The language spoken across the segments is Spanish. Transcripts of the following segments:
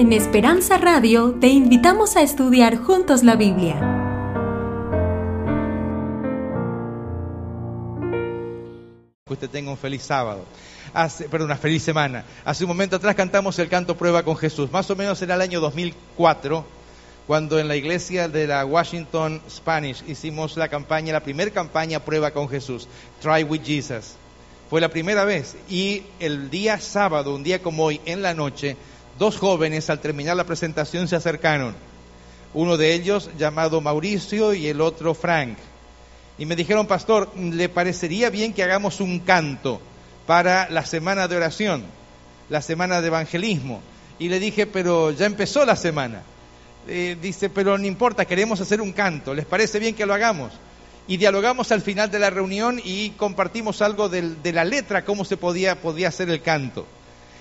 En Esperanza Radio te invitamos a estudiar juntos la Biblia. Que usted tenga un feliz sábado. Hace, perdón, una feliz semana. Hace un momento atrás cantamos el canto Prueba con Jesús. Más o menos era el año 2004, cuando en la iglesia de la Washington Spanish hicimos la campaña, la primera campaña Prueba con Jesús, Try with Jesus. Fue la primera vez. Y el día sábado, un día como hoy, en la noche, dos jóvenes al terminar la presentación se acercaron. Uno de ellos llamado Mauricio y el otro Frank. Y me dijeron, pastor, ¿le parecería bien que hagamos un canto para la semana de oración, la semana de evangelismo? Y le dije, pero ya empezó la semana. Eh, dice, pero no importa, queremos hacer un canto, ¿les parece bien que lo hagamos? y dialogamos al final de la reunión y compartimos algo de, la letra, cómo se podía, podía hacer el canto.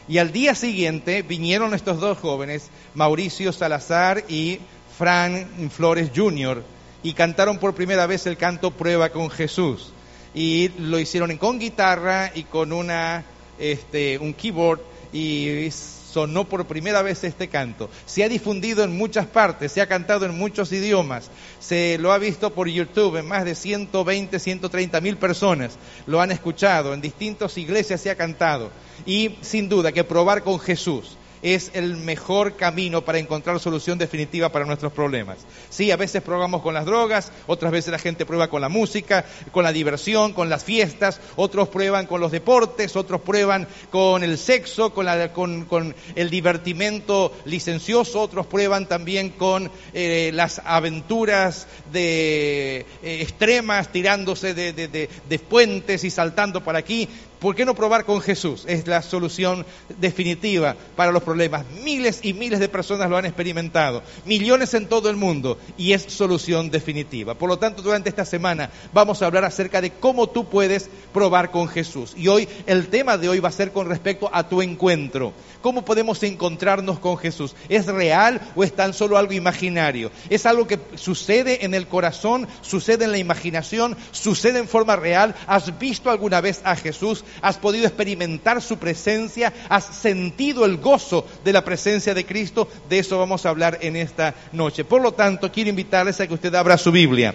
Y al día siguiente vinieron estos dos jóvenes, Mauricio Salazar y Fran Flores Jr., y cantaron por primera vez el canto Prueba con Jesús. Y lo hicieron con guitarra y con una, este, un keyboard y sonó por primera vez este canto. Se ha difundido en muchas partes, se ha cantado en muchos idiomas, se lo ha visto por YouTube en más de 120, 130 mil personas, lo han escuchado, en distintas iglesias se ha cantado. Y sin duda que probar con Jesús es el mejor camino para encontrar solución definitiva para nuestros problemas. Sí, a veces probamos con las drogas, otras veces la gente prueba con la música, con la diversión, con las fiestas, otros prueban con los deportes, otros prueban con el sexo, con, el divertimento licencioso, otros prueban también con eh, las aventuras de, eh, extremas, tirándose de, de puentes y saltando por aquí. ¿Por qué no probar con Jesús? Es la solución definitiva para los problemas. Miles y miles de personas lo han experimentado, millones en todo el mundo, y es solución definitiva. Por lo tanto, durante esta semana vamos a hablar acerca de cómo tú puedes probar con Jesús. Y hoy el tema de hoy va a ser con respecto a tu encuentro. ¿Cómo podemos encontrarnos con Jesús? ¿Es real o es tan solo algo imaginario? ¿Es algo que sucede en el corazón, sucede en la imaginación, sucede en forma real? ¿Has visto alguna vez a Jesús? ¿Has podido experimentar su presencia? ¿Has sentido el gozo de la presencia de Cristo? De eso vamos a hablar en esta noche. Por lo tanto, quiero invitarles a que usted abra su Biblia.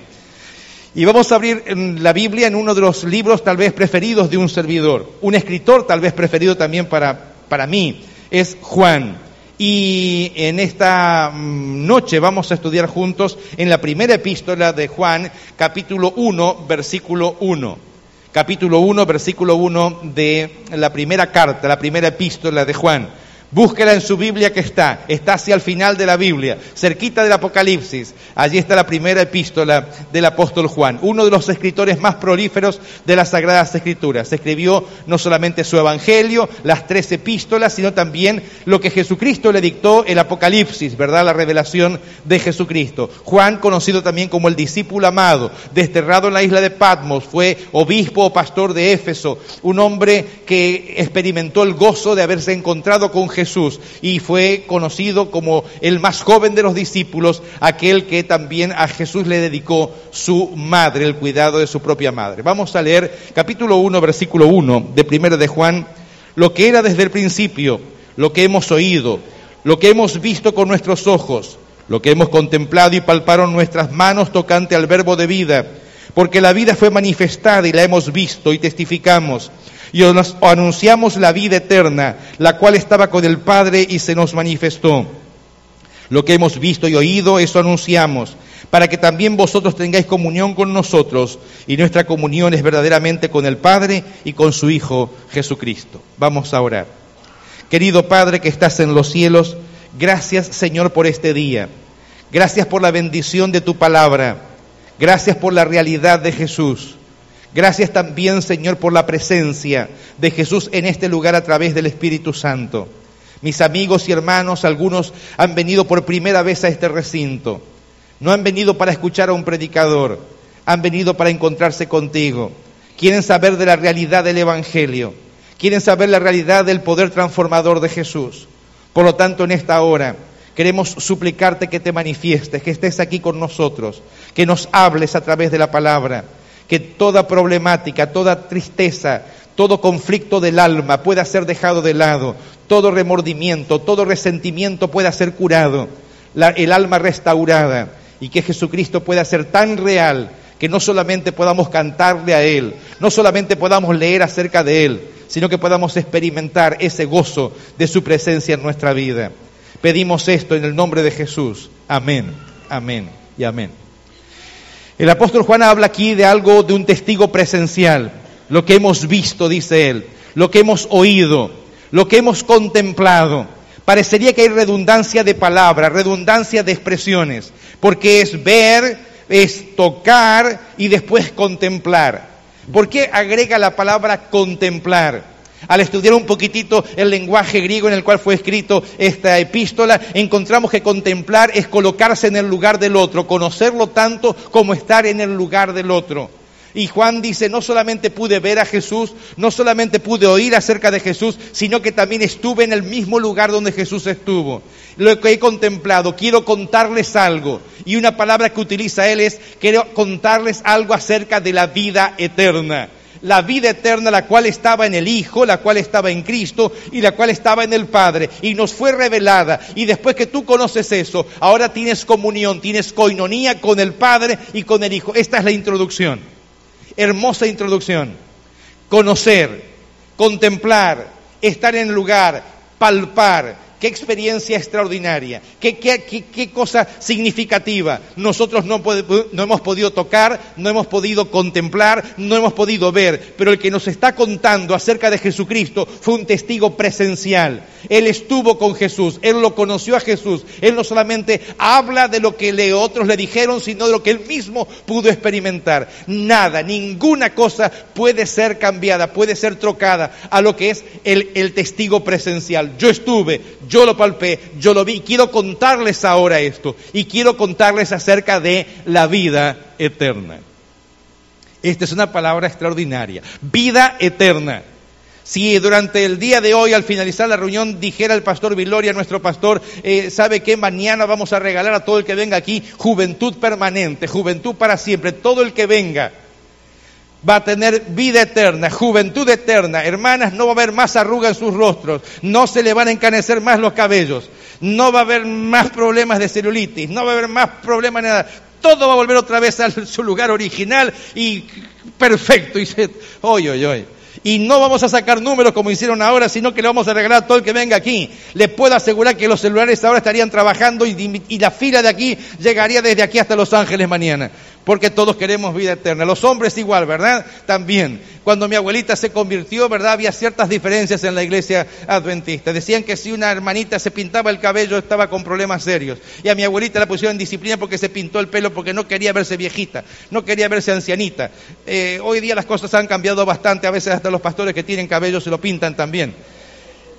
Y vamos a abrir la Biblia en uno de los libros tal vez preferidos de un servidor, un escritor tal vez preferido también para, para mí es Juan. Y en esta mm, noche vamos a estudiar juntos en la primera epístola de Juan, capítulo 1, versículo 1. Capítulo 1, versículo 1 de la primera carta, la primera epístola de Juan. Búsquela en su Biblia que está, está hacia el final de la Biblia, cerquita del Apocalipsis. Allí está la primera epístola del apóstol Juan, uno de los escritores más prolíferos de las Sagradas Escrituras. Escribió no solamente su Evangelio, las tres epístolas, sino también lo que Jesucristo le dictó, el Apocalipsis, ¿verdad? La revelación de Jesucristo. Juan, conocido también como el discípulo amado, desterrado en la isla de Patmos, fue obispo o pastor de Éfeso, un hombre que experimentó el gozo de haberse encontrado con Jesús Jesús y fue conocido como el más joven de los discípulos, aquel que también a Jesús le dedicó su madre, el cuidado de su propia madre. Vamos a leer capítulo 1, versículo 1 de primero de Juan, lo que era desde el principio, lo que hemos oído, lo que hemos visto con nuestros ojos, lo que hemos contemplado y palparon nuestras manos tocante al verbo de vida, porque la vida fue manifestada y la hemos visto y testificamos y os anunciamos la vida eterna, la cual estaba con el Padre y se nos manifestó. Lo que hemos visto y oído, eso anunciamos, para que también vosotros tengáis comunión con nosotros, y nuestra comunión es verdaderamente con el Padre y con su Hijo Jesucristo. Vamos a orar. Querido Padre que estás en los cielos, gracias Señor por este día. Gracias por la bendición de tu palabra. Gracias por la realidad de Jesús. Gracias también, Señor, por la presencia de Jesús en este lugar a través del Espíritu Santo. Mis amigos y hermanos, algunos han venido por primera vez a este recinto. No han venido para escuchar a un predicador, han venido para encontrarse contigo. Quieren saber de la realidad del Evangelio, quieren saber la realidad del poder transformador de Jesús. Por lo tanto, en esta hora queremos suplicarte que te manifiestes, que estés aquí con nosotros, que nos hables a través de la palabra que toda problemática, toda tristeza, todo conflicto del alma pueda ser dejado de lado, todo remordimiento, todo resentimiento pueda ser curado, el alma restaurada y que Jesucristo pueda ser tan real que no solamente podamos cantarle a Él, no solamente podamos leer acerca de Él, sino que podamos experimentar ese gozo de su presencia en nuestra vida. Pedimos esto en el nombre de Jesús. Amén, amén y amén. El apóstol Juan habla aquí de algo, de un testigo presencial, lo que hemos visto, dice él, lo que hemos oído, lo que hemos contemplado. Parecería que hay redundancia de palabras, redundancia de expresiones, porque es ver, es tocar y después contemplar. ¿Por qué agrega la palabra contemplar? Al estudiar un poquitito el lenguaje griego en el cual fue escrito esta epístola, encontramos que contemplar es colocarse en el lugar del otro, conocerlo tanto como estar en el lugar del otro. Y Juan dice, no solamente pude ver a Jesús, no solamente pude oír acerca de Jesús, sino que también estuve en el mismo lugar donde Jesús estuvo. Lo que he contemplado, quiero contarles algo. Y una palabra que utiliza él es, quiero contarles algo acerca de la vida eterna la vida eterna, la cual estaba en el Hijo, la cual estaba en Cristo y la cual estaba en el Padre. Y nos fue revelada. Y después que tú conoces eso, ahora tienes comunión, tienes coinonía con el Padre y con el Hijo. Esta es la introducción. Hermosa introducción. Conocer, contemplar, estar en lugar, palpar, Qué experiencia extraordinaria, qué, cosa significativa. Nosotros no, hemos podido tocar, no hemos podido contemplar, no hemos podido ver, pero el que nos está contando acerca de Jesucristo fue un testigo presencial. Él estuvo con Jesús, él lo conoció a Jesús. Él no solamente habla de lo que otros le dijeron, sino de lo que él mismo pudo experimentar. Nada, ninguna cosa puede ser cambiada, puede ser trocada a lo que es el, el testigo presencial. Yo estuve, yo lo palpé, yo lo vi. Quiero contarles ahora esto y quiero contarles acerca de la vida eterna. Esta es una palabra extraordinaria. Vida eterna. Si durante el día de hoy, al finalizar la reunión, dijera el pastor Viloria, nuestro pastor, eh, sabe que mañana vamos a regalar a todo el que venga aquí juventud permanente, juventud para siempre, todo el que venga va a tener vida eterna, juventud eterna. Hermanas, no va a haber más arruga en sus rostros, no se le van a encanecer más los cabellos, no va a haber más problemas de celulitis, no va a haber más problemas de nada. Todo va a volver otra vez a su lugar original y perfecto. Y se, oye. Y no vamos a sacar números como hicieron ahora, sino que le vamos a regalar a todo el que venga aquí. Le puedo asegurar que los celulares ahora estarían trabajando y la fila de aquí llegaría desde aquí hasta Los Ángeles mañana porque todos queremos vida eterna. Los hombres igual, ¿verdad? También. Cuando mi abuelita se convirtió, ¿verdad? Había ciertas diferencias en la iglesia adventista. Decían que si una hermanita se pintaba el cabello estaba con problemas serios. Y a mi abuelita la pusieron en disciplina porque se pintó el pelo porque no quería verse viejita, no quería verse ancianita. Eh, hoy día las cosas han cambiado bastante, a veces hasta los pastores que tienen cabello se lo pintan también.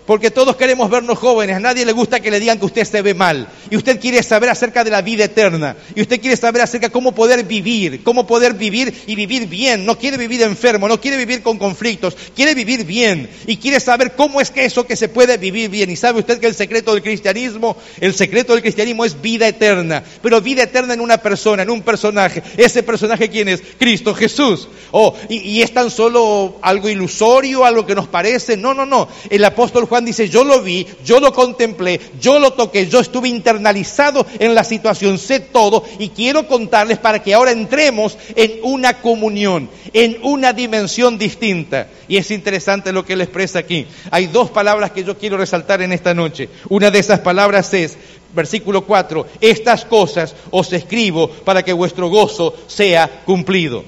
Porque todos queremos vernos jóvenes. A nadie le gusta que le digan que usted se ve mal. Y usted quiere saber acerca de la vida eterna. Y usted quiere saber acerca de cómo poder vivir. Cómo poder vivir y vivir bien. No quiere vivir enfermo. No quiere vivir con conflictos. Quiere vivir bien. Y quiere saber cómo es que eso que se puede vivir bien. Y sabe usted que el secreto del cristianismo, el secreto del cristianismo es vida eterna. Pero vida eterna en una persona, en un personaje. Ese personaje quién es? Cristo Jesús. Oh, y, y es tan solo algo ilusorio, algo que nos parece. No, no, no. El apóstol Juan Juan dice, yo lo vi, yo lo contemplé, yo lo toqué, yo estuve internalizado en la situación, sé todo y quiero contarles para que ahora entremos en una comunión, en una dimensión distinta. Y es interesante lo que él expresa aquí. Hay dos palabras que yo quiero resaltar en esta noche. Una de esas palabras es, versículo 4, estas cosas os escribo para que vuestro gozo sea cumplido.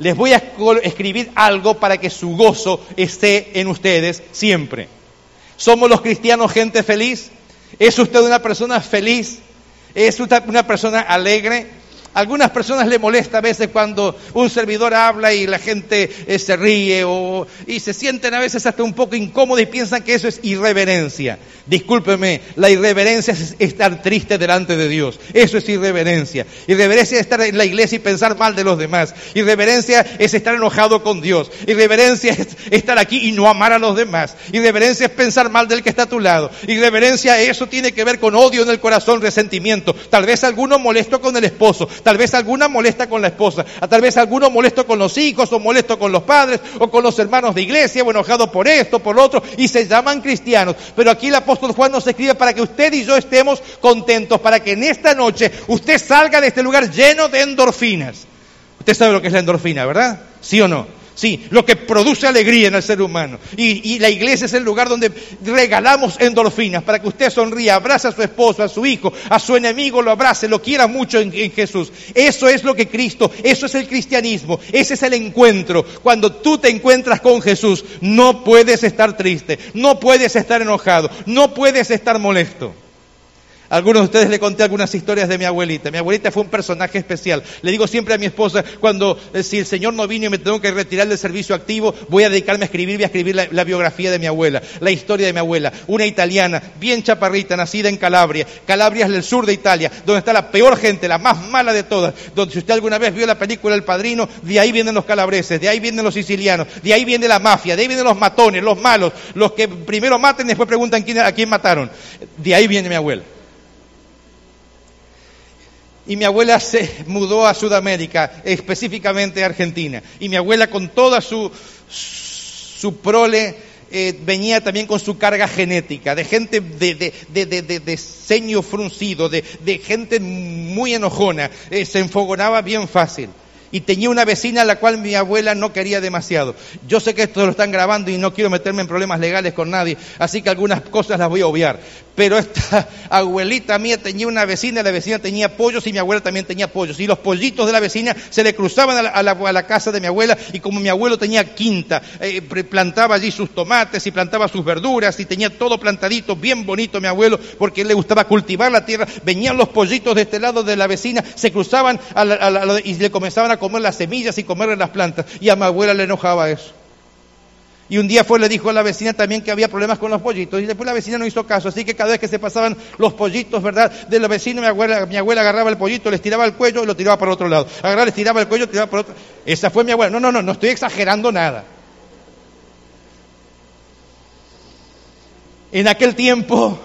Les voy a escribir algo para que su gozo esté en ustedes siempre. ¿Somos los cristianos gente feliz? ¿Es usted una persona feliz? ¿Es usted una persona alegre? Algunas personas le molesta a veces cuando un servidor habla y la gente eh, se ríe o, y se sienten a veces hasta un poco incómodos y piensan que eso es irreverencia. Discúlpeme, la irreverencia es estar triste delante de Dios. Eso es irreverencia. Irreverencia es estar en la iglesia y pensar mal de los demás. Irreverencia es estar enojado con Dios. Irreverencia es estar aquí y no amar a los demás. Irreverencia es pensar mal del que está a tu lado. Irreverencia, eso tiene que ver con odio en el corazón, resentimiento. Tal vez alguno molesto con el esposo Tal vez alguna molesta con la esposa, tal vez alguno molesto con los hijos, o molesto con los padres, o con los hermanos de iglesia, o enojado por esto, por lo otro, y se llaman cristianos. Pero aquí el apóstol Juan nos escribe para que usted y yo estemos contentos, para que en esta noche usted salga de este lugar lleno de endorfinas. Usted sabe lo que es la endorfina, ¿verdad? ¿Sí o no? Sí, lo que produce alegría en el ser humano. Y, la iglesia es el lugar donde regalamos endorfinas para que usted sonría, abrace a su esposo, a su hijo, a su enemigo, lo abrace, lo quiera mucho en, en Jesús. Eso es lo que Cristo, eso es el cristianismo, ese es el encuentro. Cuando tú te encuentras con Jesús, no puedes estar triste, no puedes estar enojado, no puedes estar molesto. Algunos de ustedes le conté algunas historias de mi abuelita. Mi abuelita fue un personaje especial. Le digo siempre a mi esposa, cuando eh, si el Señor no vino y me tengo que retirar del servicio activo, voy a dedicarme a escribir, voy a escribir la, biografía de mi abuela, la historia de mi abuela. Una italiana, bien chaparrita, nacida en Calabria. Calabria es el sur de Italia, donde está la peor gente, la más mala de todas. Donde si usted alguna vez vio la película El Padrino, de ahí vienen los calabreses, de ahí vienen los sicilianos, de ahí viene la mafia, de ahí vienen los matones, los malos, los que primero maten y después preguntan quién, a quién mataron. De ahí viene mi abuela. Y mi abuela se mudó a Sudamérica, específicamente a Argentina. Y mi abuela con toda su, su prole eh, venía también con su carga genética, de gente de, de, ceño fruncido, de, gente muy enojona, eh, se enfogonaba bien fácil y tenía una vecina a la cual mi abuela no quería demasiado. Yo sé que esto lo están grabando y no quiero meterme en problemas legales con nadie, así que algunas cosas las voy a obviar. Pero esta abuelita mía tenía una vecina, la vecina tenía pollos y mi abuela también tenía pollos. Y los pollitos de la vecina se le cruzaban a la, casa de mi abuela y como mi abuelo tenía quinta, eh, plantaba allí sus tomates y plantaba sus verduras y tenía todo plantadito, bien bonito mi abuelo, porque él le gustaba cultivar la tierra. Venían los pollitos de este lado de la vecina, se cruzaban y le comenzaban a comer las semillas y comer las plantas. Y a mi abuela le enojaba eso. Y un día fue, le dijo a la vecina también que había problemas con los pollitos. Y después la vecina no hizo caso. Así que cada vez que se pasaban los pollitos, ¿verdad? De la vecina, mi abuela, mi abuela agarraba el pollito, les tiraba el cuello y lo tiraba por otro lado. Agarraba, les tiraba el cuello, tiraba por otro. Esa fue mi abuela. No, no, no, no estoy exagerando nada. En aquel tiempo,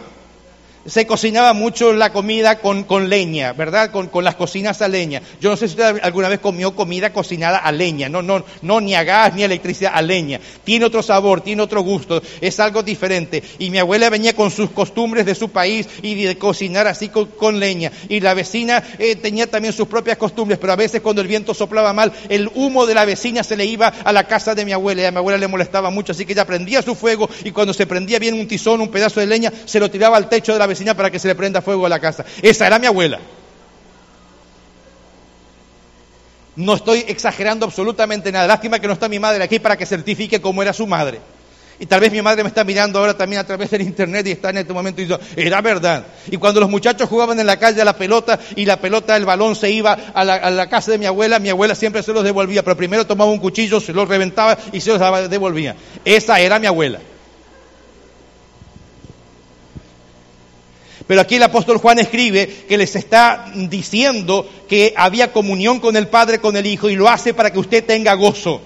se cocinaba mucho la comida con, leña, ¿verdad? Con, con, las cocinas a leña. Yo no sé si usted alguna vez comió comida cocinada a leña, no, no, no ni a gas ni a electricidad, a leña. Tiene otro sabor, tiene otro gusto, es algo diferente. Y mi abuela venía con sus costumbres de su país y de cocinar así con, leña. Y la vecina eh, tenía también sus propias costumbres, pero a veces cuando el viento soplaba mal, el humo de la vecina se le iba a la casa de mi abuela y a mi abuela le molestaba mucho, así que ella prendía su fuego y cuando se prendía bien un tizón, un pedazo de leña, se lo tiraba al techo de la vecina para que se le prenda fuego a la casa. Esa era mi abuela. No estoy exagerando absolutamente nada. Lástima que no está mi madre aquí para que certifique cómo era su madre. Y tal vez mi madre me está mirando ahora también a través del internet y está en este momento diciendo, era verdad. Y cuando los muchachos jugaban en la calle a la pelota y la pelota, el balón se iba a la, a la, casa de mi abuela, mi abuela siempre se los devolvía, pero primero tomaba un cuchillo, se los reventaba y se los devolvía. Esa era mi abuela. Pero aquí el apóstol Juan escribe que les está diciendo que había comunión con el Padre, con el Hijo, y lo hace para que usted tenga gozo,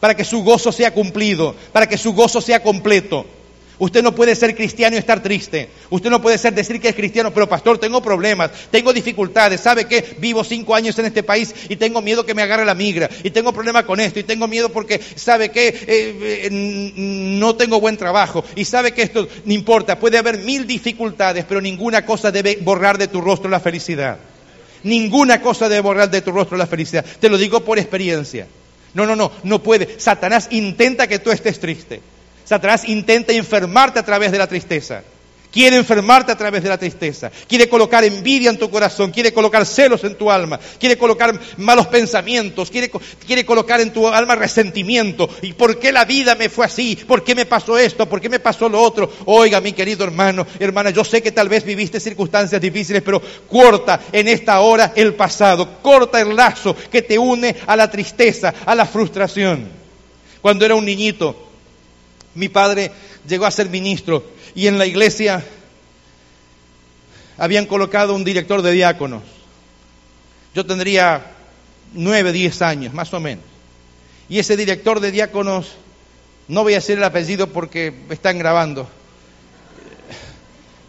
para que su gozo sea cumplido, para que su gozo sea completo. Usted no puede ser cristiano y estar triste. Usted no puede ser decir que es cristiano, pero pastor, tengo problemas, tengo dificultades. ¿Sabe qué? Vivo cinco años en este país y tengo miedo que me agarre la migra. Y tengo problemas con esto. Y tengo miedo porque, ¿sabe qué? Eh, eh, no tengo buen trabajo. Y sabe que esto no importa. Puede haber mil dificultades, pero ninguna cosa debe borrar de tu rostro la felicidad. Ninguna cosa debe borrar de tu rostro la felicidad. Te lo digo por experiencia. No, no, no, no puede. Satanás intenta que tú estés triste. Satanás intenta enfermarte a través de la tristeza. Quiere enfermarte a través de la tristeza. Quiere colocar envidia en tu corazón. Quiere colocar celos en tu alma. Quiere colocar malos pensamientos. Quiere, quiere, colocar en tu alma resentimiento. ¿Y por qué la vida me fue así? ¿Por qué me pasó esto? ¿Por qué me pasó lo otro? Oiga, mi querido hermano, hermana, yo sé que tal vez viviste circunstancias difíciles, pero corta en esta hora el pasado. Corta el lazo que te une a la tristeza, a la frustración. Cuando era un niñito, mi padre llegó a ser ministro y en la iglesia habían colocado un director de diáconos. Yo tendría nueve, diez años, más o menos. Y ese director de diáconos, no voy a decir el apellido porque están grabando,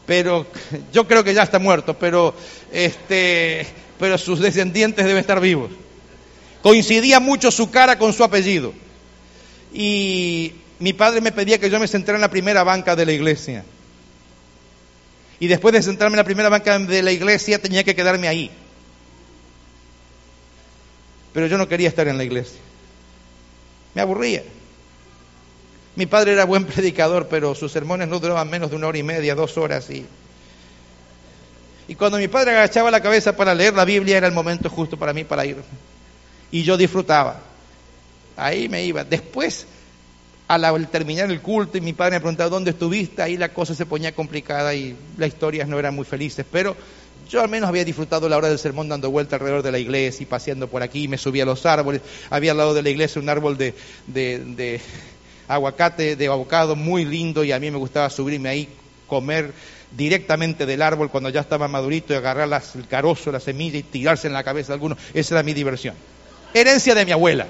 pero yo creo que ya está muerto, pero este, pero sus descendientes deben estar vivos. Coincidía mucho su cara con su apellido. Y mi padre me pedía que yo me sentara en la primera banca de la iglesia. Y después de sentarme en la primera banca de la iglesia tenía que quedarme ahí. Pero yo no quería estar en la iglesia. Me aburría. Mi padre era buen predicador, pero sus sermones no duraban menos de una hora y media, dos horas. Y, y cuando mi padre agachaba la cabeza para leer la Biblia era el momento justo para mí para ir. Y yo disfrutaba. Ahí me iba. Después al terminar el culto y mi padre me preguntaba dónde estuviste, ahí la cosa se ponía complicada y las historias no eran muy felices, pero yo al menos había disfrutado la hora del sermón dando vuelta alrededor de la iglesia y paseando por aquí, me subía a los árboles, había al lado de la iglesia un árbol de, de, aguacate, de abocado muy lindo y a mí me gustaba subirme ahí, comer directamente del árbol cuando ya estaba madurito y agarrar las, el carozo, la semilla y tirarse en la cabeza de alguno, esa era mi diversión. Herencia de mi abuela.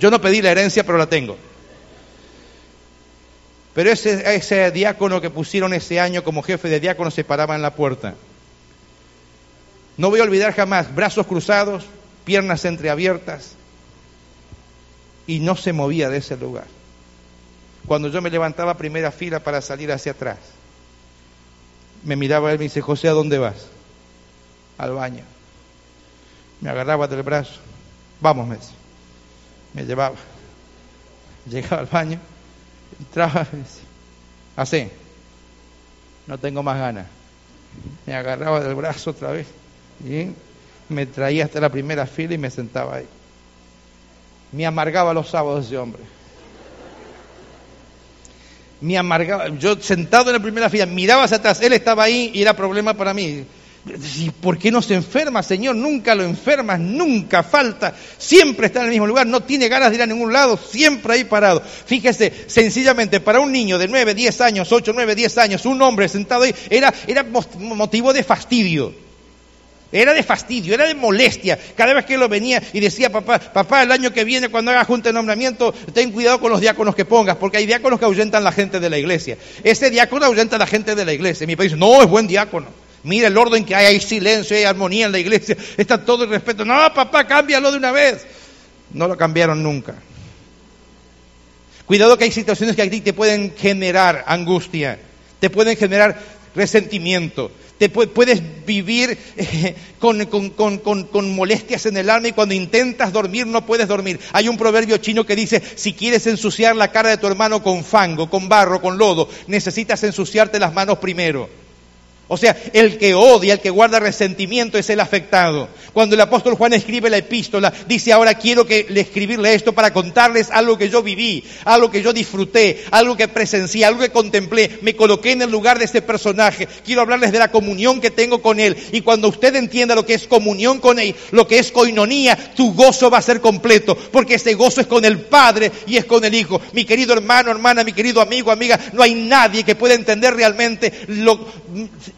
Yo no pedí la herencia, pero la tengo. Pero ese, diácono que pusieron ese año como jefe de diácono se paraba en la puerta. No voy a olvidar jamás, brazos cruzados, piernas entreabiertas, y no se movía de ese lugar. Cuando yo me levantaba primera fila para salir hacia atrás, me miraba él y me dice, José, ¿a dónde vas? Al baño. Me agarraba del brazo, vamos, Messi. Me llevaba. Llegaba al baño, así, no tengo más ganas. Me agarraba del brazo otra vez y me traía hasta la primera fila y me sentaba ahí. Me amargaba los sábados ese hombre. Me amargaba, yo sentado en la primera fila, miraba hacia atrás, él estaba ahí y era problema para mí. ¿Y por qué no se enferma, Señor? Nunca lo enfermas, nunca falta, siempre está en el mismo lugar, no tiene ganas de ir a ningún lado, siempre ahí parado. Fíjese, sencillamente para un niño de 9, 10 años, 8, 9, 10 años, un hombre sentado ahí, era, era motivo de fastidio. Era de fastidio, era de molestia. Cada vez que lo venía y decía, papá, papá, el año que viene cuando haga junta de nombramiento, ten cuidado con los diáconos que pongas, porque hay diáconos que ahuyentan a la gente de la iglesia. Ese diácono ahuyenta a la gente de la iglesia. Mi país, no, es buen diácono. Mira el orden que hay, hay silencio, hay armonía en la iglesia, está todo el respeto. No, papá, cámbialo de una vez. No lo cambiaron nunca. Cuidado que hay situaciones que a ti te pueden generar angustia, te pueden generar resentimiento, te puedes vivir eh, con, con, molestias en el alma y cuando intentas dormir no puedes dormir. Hay un proverbio chino que dice, si quieres ensuciar la cara de tu hermano con fango, con barro, con lodo, necesitas ensuciarte las manos primero. O sea, el que odia, el que guarda resentimiento es el afectado. Cuando el apóstol Juan escribe la epístola, dice ahora quiero que le escribirle esto para contarles algo que yo viví, algo que yo disfruté, algo que presencié, algo que contemplé. Me coloqué en el lugar de ese personaje. Quiero hablarles de la comunión que tengo con él. Y cuando usted entienda lo que es comunión con él, lo que es coinonía, tu gozo va a ser completo. Porque ese gozo es con el Padre y es con el Hijo. Mi querido hermano, hermana, mi querido amigo, amiga, no hay nadie que pueda entender realmente lo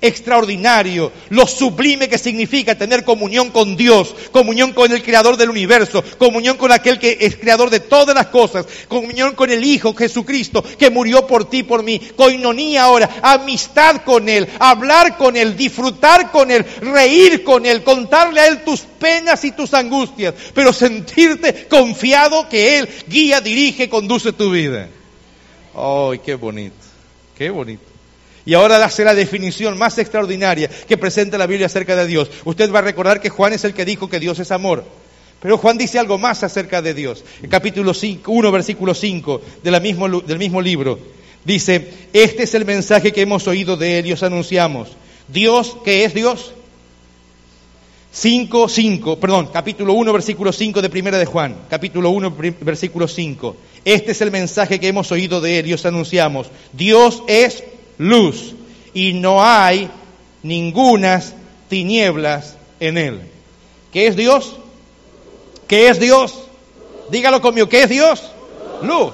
extraordinario, lo sublime que significa tener comunión con Dios, comunión con el Creador del universo, comunión con aquel que es Creador de todas las cosas, comunión con el Hijo Jesucristo que murió por ti, por mí, coinonía ahora, amistad con Él, hablar con Él, disfrutar con Él, reír con Él, contarle a Él tus penas y tus angustias, pero sentirte confiado que Él guía, dirige, conduce tu vida. ¡Ay, qué bonito! ¡Qué bonito! Y ahora hace la definición más extraordinaria que presenta la Biblia acerca de Dios. Usted va a recordar que Juan es el que dijo que Dios es amor. Pero Juan dice algo más acerca de Dios. Capítulo 5, 1, versículo 5 mismo, del mismo libro. Dice, este es el mensaje que hemos oído de él y os anunciamos. Dios, ¿qué es Dios? 5, 5, perdón, capítulo 1, versículo 5 de primera de Juan. Capítulo 1, versículo 5. Este es el mensaje que hemos oído de él y os anunciamos. Dios es luz y no hay ningunas tinieblas en él. ¿Qué es Dios? ¿Qué es Dios? Dígalo conmigo, ¿qué es Dios? Luz.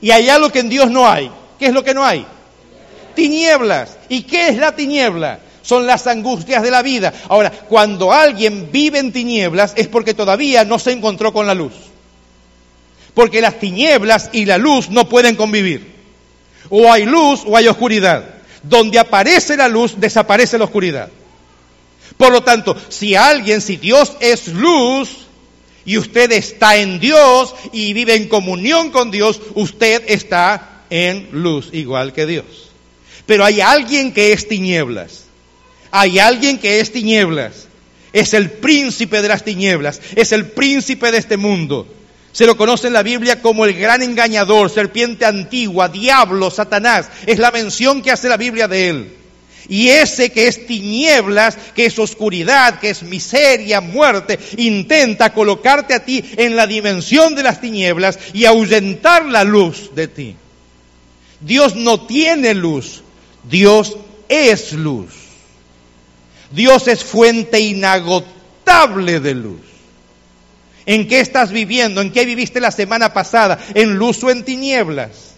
Y hay algo que en Dios no hay. ¿Qué es lo que no hay? Tinieblas. ¿Y qué es la tiniebla? Son las angustias de la vida. Ahora, cuando alguien vive en tinieblas es porque todavía no se encontró con la luz. Porque las tinieblas y la luz no pueden convivir. O hay luz o hay oscuridad. Donde aparece la luz, desaparece la oscuridad. Por lo tanto, si alguien, si Dios es luz y usted está en Dios y vive en comunión con Dios, usted está en luz, igual que Dios. Pero hay alguien que es tinieblas. Hay alguien que es tinieblas. Es el príncipe de las tinieblas. Es el príncipe de este mundo. Se lo conoce en la Biblia como el gran engañador, serpiente antigua, diablo, Satanás. Es la mención que hace la Biblia de él. Y ese que es tinieblas, que es oscuridad, que es miseria, muerte, intenta colocarte a ti en la dimensión de las tinieblas y ahuyentar la luz de ti. Dios no tiene luz, Dios es luz. Dios es fuente inagotable de luz. ¿En qué estás viviendo? ¿En qué viviste la semana pasada? ¿En luz o en tinieblas?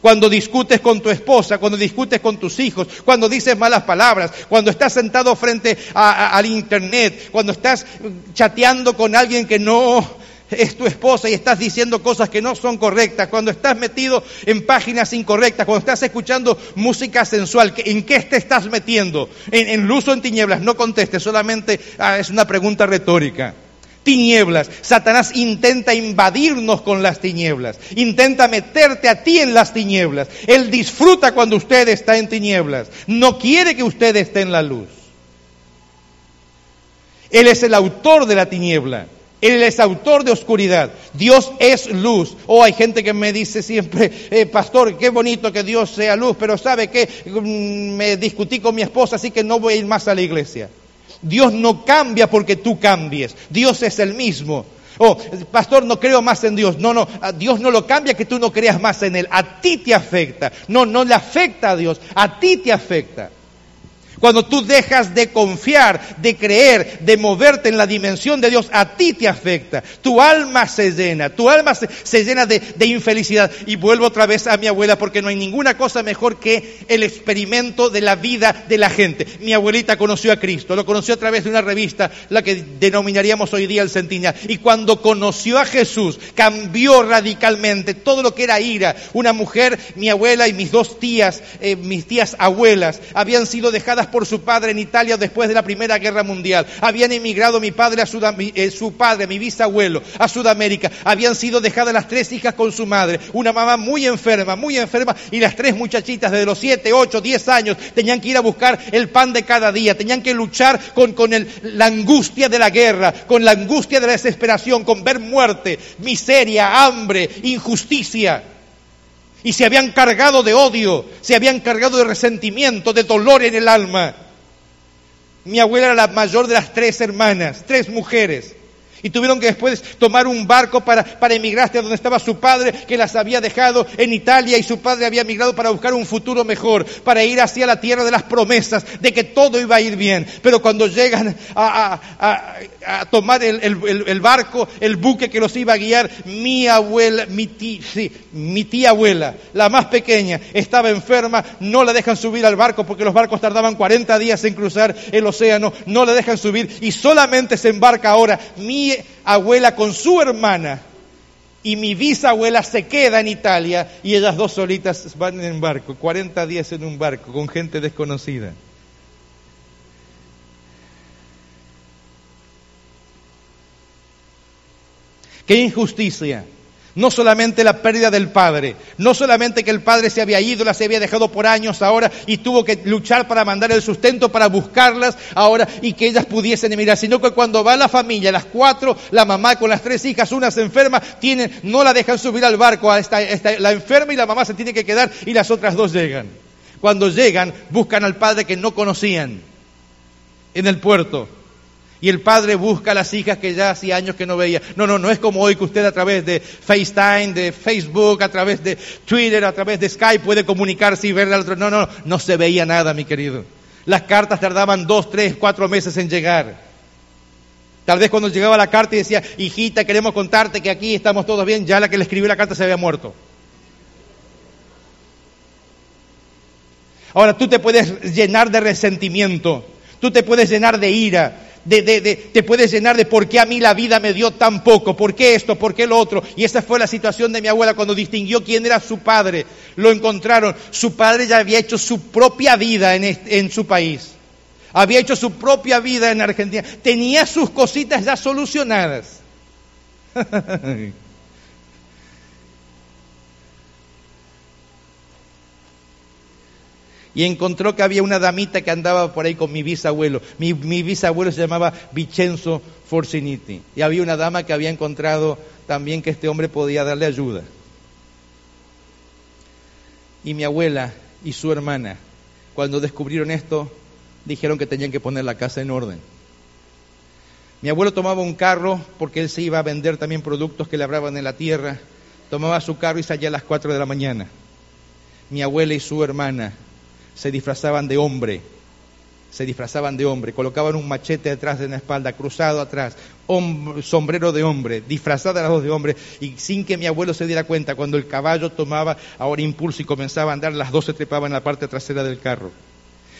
Cuando discutes con tu esposa, cuando discutes con tus hijos, cuando dices malas palabras, cuando estás sentado frente al internet, cuando estás chateando con alguien que no es tu esposa y estás diciendo cosas que no son correctas, cuando estás metido en páginas incorrectas, cuando estás escuchando música sensual, ¿en qué te estás metiendo? ¿En, luz o en tinieblas? No contestes, solamente ah, es una pregunta retórica. Tinieblas. Satanás intenta invadirnos con las tinieblas. Intenta meterte a ti en las tinieblas. Él disfruta cuando usted está en tinieblas. No quiere que usted esté en la luz. Él es el autor de la tiniebla. Él es autor de oscuridad. Dios es luz. Oh, hay gente que me dice siempre, eh, pastor, qué bonito que Dios sea luz, pero sabe que mm, me discutí con mi esposa, así que no voy a ir más a la iglesia. Dios no cambia porque tú cambies. Dios es el mismo. Oh, pastor, no creo más en Dios. No, no, Dios no lo cambia que tú no creas más en Él. A ti te afecta. No, no le afecta a Dios. A ti te afecta. Cuando tú dejas de confiar, de creer, de moverte en la dimensión de Dios, a ti te afecta. Tu alma se llena, tu alma se, llena de, infelicidad. Y vuelvo otra vez a mi abuela porque no hay ninguna cosa mejor que el experimento de la vida de la gente. Mi abuelita conoció a Cristo, lo conoció a través de una revista, la que denominaríamos hoy día el Centinela. Y cuando conoció a Jesús, cambió radicalmente todo lo que era ira. Una mujer, mi abuela y mis dos tías, eh, mis tías abuelas, habían sido dejadas por su padre en Italia después de la Primera Guerra Mundial. Habían emigrado mi padre a eh, su padre, mi bisabuelo, a Sudamérica. Habían sido dejadas las tres hijas con su madre. Una mamá muy enferma, muy enferma. Y las tres muchachitas de los 7, 8, 10 años tenían que ir a buscar el pan de cada día. Tenían que luchar con, con la angustia de la guerra, con la angustia de la desesperación, con ver muerte, miseria, hambre, injusticia y se habían cargado de odio, se habían cargado de resentimiento, de dolor en el alma. Mi abuela era la mayor de las tres hermanas, tres mujeres. Y tuvieron que después tomar un barco para, para emigrar hacia donde estaba su padre, que las había dejado en Italia y su padre había emigrado para buscar un futuro mejor, para ir hacia la tierra de las promesas, de que todo iba a ir bien. Pero cuando llegan a, tomar el, barco, el buque que los iba a guiar, mi abuela, mi tía, sí, mi tía abuela, la más pequeña, estaba enferma, no la dejan subir al barco porque los barcos tardaban 40 días en cruzar el océano, no la dejan subir y solamente se embarca ahora mi abuela con su hermana y mi bisabuela se queda en Italia y ellas dos solitas van en barco, 40 días en un barco con gente desconocida. Qué injusticia. No solamente la pérdida del padre, no solamente que el padre se había ido, las había dejado por años ahora y tuvo que luchar para mandar el sustento, para buscarlas ahora y que ellas pudiesen emigrar, sino que cuando va la familia, las cuatro, la mamá con las tres hijas, una se enferma, tienen, no la dejan subir al barco, a esta, la enferma y la mamá se tiene que quedar y las otras dos llegan. Cuando llegan, buscan al padre que no conocían en el puerto y el padre busca a las hijas que ya hacía años que no veía. No, no, no es como hoy que usted a través de FaceTime, de Facebook, a través de Twitter, a través de Skype puede comunicarse y verle al otro. No, no, no se veía nada, mi querido. Las cartas tardaban dos, tres, cuatro meses en llegar. Tal vez cuando llegaba la carta y decía, hijita, queremos contarte que aquí estamos todos bien, ya la que le escribió la carta se había muerto. Ahora tú te puedes llenar de resentimiento, tú te puedes llenar de ira, te puedes llenar de por qué a mí la vida me dio tan poco, por qué esto, por qué lo otro. Y esa fue la situación de mi abuela cuando distinguió quién era su padre. Lo encontraron. Su padre ya había hecho su propia vida en, en su país. había hecho su propia vida en Argentina, tenía sus cositas ya solucionadas. y encontró que había una damita que andaba por ahí con mi bisabuelo. Mi, bisabuelo se llamaba Vicenzo Forciniti. Y había una dama que había encontrado también que este hombre podía darle ayuda. Y mi abuela y su hermana, cuando descubrieron esto, dijeron que tenían que poner la casa en orden. Mi abuelo tomaba un carro porque él se iba a vender también productos que labraban en la tierra. Tomaba su carro y salía a las 4 de la mañana. Mi abuela y su hermana se disfrazaban de hombre, se disfrazaban de hombre, colocaban un machete detrás de la espalda, cruzado atrás, sombrero de hombre, disfrazada la voz de hombre, y sin que mi abuelo se diera cuenta, cuando el caballo tomaba ahora impulso y comenzaba a andar, las dos se trepaban en la parte trasera del carro.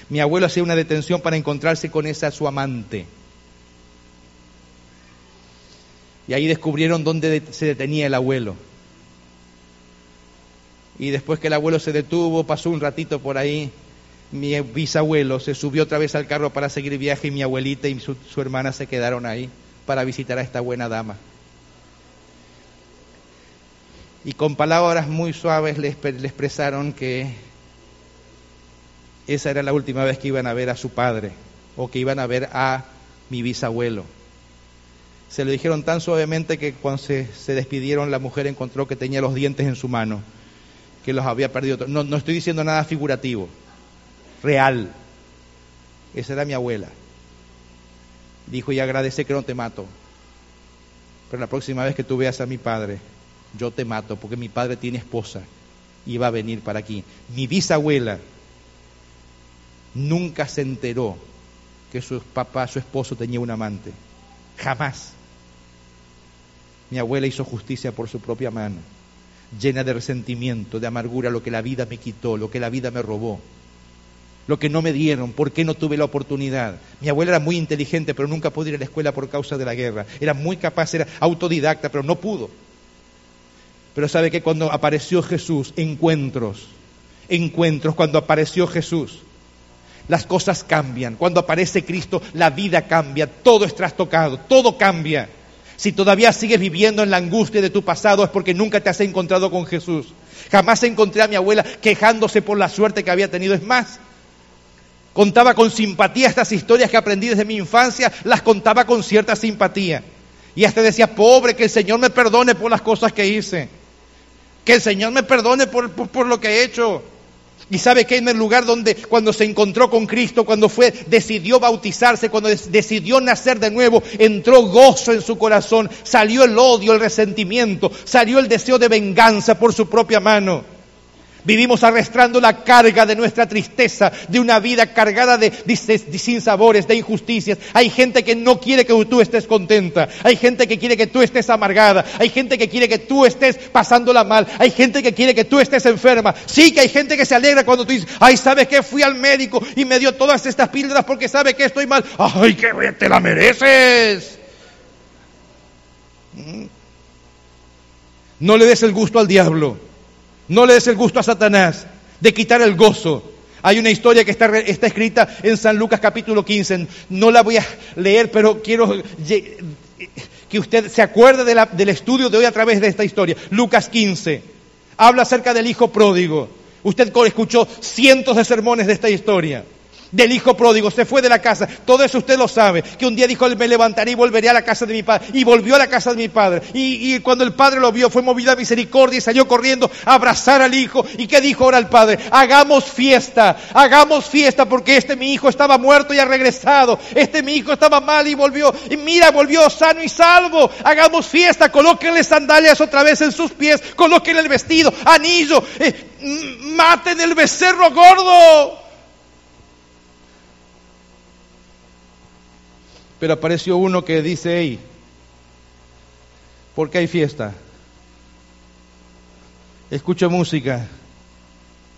Mi abuelo hacía una detención para encontrarse con esa su amante. Y ahí descubrieron dónde se detenía el abuelo. Y después que el abuelo se detuvo, pasó un ratito por ahí, mi bisabuelo se subió otra vez al carro para seguir viaje y mi abuelita y su, hermana se quedaron ahí para visitar a esta buena dama. Y con palabras muy suaves le, expresaron que esa era la última vez que iban a ver a su padre o que iban a ver a mi bisabuelo. Se lo dijeron tan suavemente que cuando se, se, despidieron la mujer encontró que tenía los dientes en su mano, que los había perdido. No, no estoy diciendo nada figurativo, real. Esa era mi abuela. Dijo, y agradece que no te mato. Pero la próxima vez que tú veas a mi padre, yo te mato, porque mi padre tiene esposa y va a venir para aquí. Mi bisabuela nunca se enteró que su papá, su esposo tenía un amante. Jamás. Mi abuela hizo justicia por su propia mano, llena de resentimiento, de amargura, lo que la vida me quitó, lo que la vida me robó lo que no me dieron, por qué no tuve la oportunidad. Mi abuela era muy inteligente, pero nunca pudo ir a la escuela por causa de la guerra. Era muy capaz, era autodidacta, pero no pudo. Pero sabe que cuando apareció Jesús, encuentros, encuentros, cuando apareció Jesús, las cosas cambian. Cuando aparece Cristo, la vida cambia, todo es trastocado, todo cambia. Si todavía sigues viviendo en la angustia de tu pasado es porque nunca te has encontrado con Jesús. Jamás encontré a mi abuela quejándose por la suerte que había tenido. Es más, Contaba con simpatía estas historias que aprendí desde mi infancia, las contaba con cierta simpatía. Y hasta decía, pobre, que el Señor me perdone por las cosas que hice. Que el Señor me perdone por, lo que he hecho. Y sabe que en el lugar donde cuando se encontró con Cristo, cuando fue, decidió bautizarse, cuando decidió nacer de nuevo, entró gozo en su corazón, salió el odio, el resentimiento, salió el deseo de venganza por su propia mano. Vivimos arrastrando la carga de nuestra tristeza, de una vida cargada de, de, sinsabores, de injusticias. Hay gente que no quiere que tú estés contenta. Hay gente que quiere que tú estés amargada. Hay gente que quiere que tú estés pasándola mal. Hay gente que quiere que tú estés enferma. Sí que hay gente que se alegra cuando tú dices, ay, ¿sabes qué? Fui al médico y me dio todas estas píldoras porque sabe que estoy mal. Ay, que te la mereces. Mm. No le des el gusto al diablo. No le des el gusto a Satanás de quitar el gozo. Hay una historia que está, está escrita en San Lucas capítulo 15. No la voy a leer, pero quiero que usted se acuerde del estudio de hoy a través de esta historia. Lucas 15. Habla acerca del hijo pródigo. Usted escuchó cientos de sermones de esta historia del hijo pródigo, se fue de la casa. Todo eso usted lo sabe. Que un día dijo, me levantaré y volveré a la casa de mi padre. Y volvió a la casa de mi padre. Y, cuando el padre lo vio, fue movido a misericordia y salió corriendo a abrazar al hijo. ¿Y qué dijo ahora el padre? Hagamos fiesta, hagamos fiesta porque este mi hijo estaba muerto y ha regresado. Este mi hijo estaba mal y volvió. Y mira, volvió sano y salvo. Hagamos fiesta, colóquenle sandalias otra vez en sus pies, colóquenle el vestido, anillo, eh, maten el becerro gordo. Pero apareció uno que dice, hey, ¿por qué hay fiesta? Escucho música.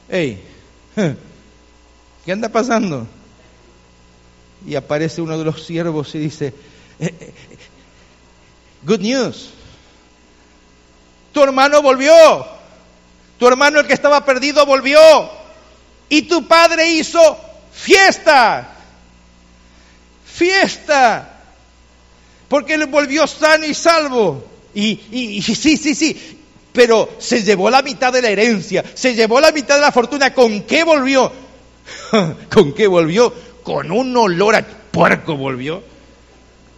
Hey, ¿qué anda pasando? Y aparece uno de los siervos y dice, eh, eh, good news, tu hermano volvió, tu hermano el que estaba perdido volvió, y tu padre hizo fiesta. Fiesta, porque él volvió sano y salvo. Y, y, sí, sí, sí, pero se llevó la mitad de la herencia, se llevó la mitad de la fortuna. ¿Con qué volvió? ¿Con qué volvió? Con un olor a puerco volvió.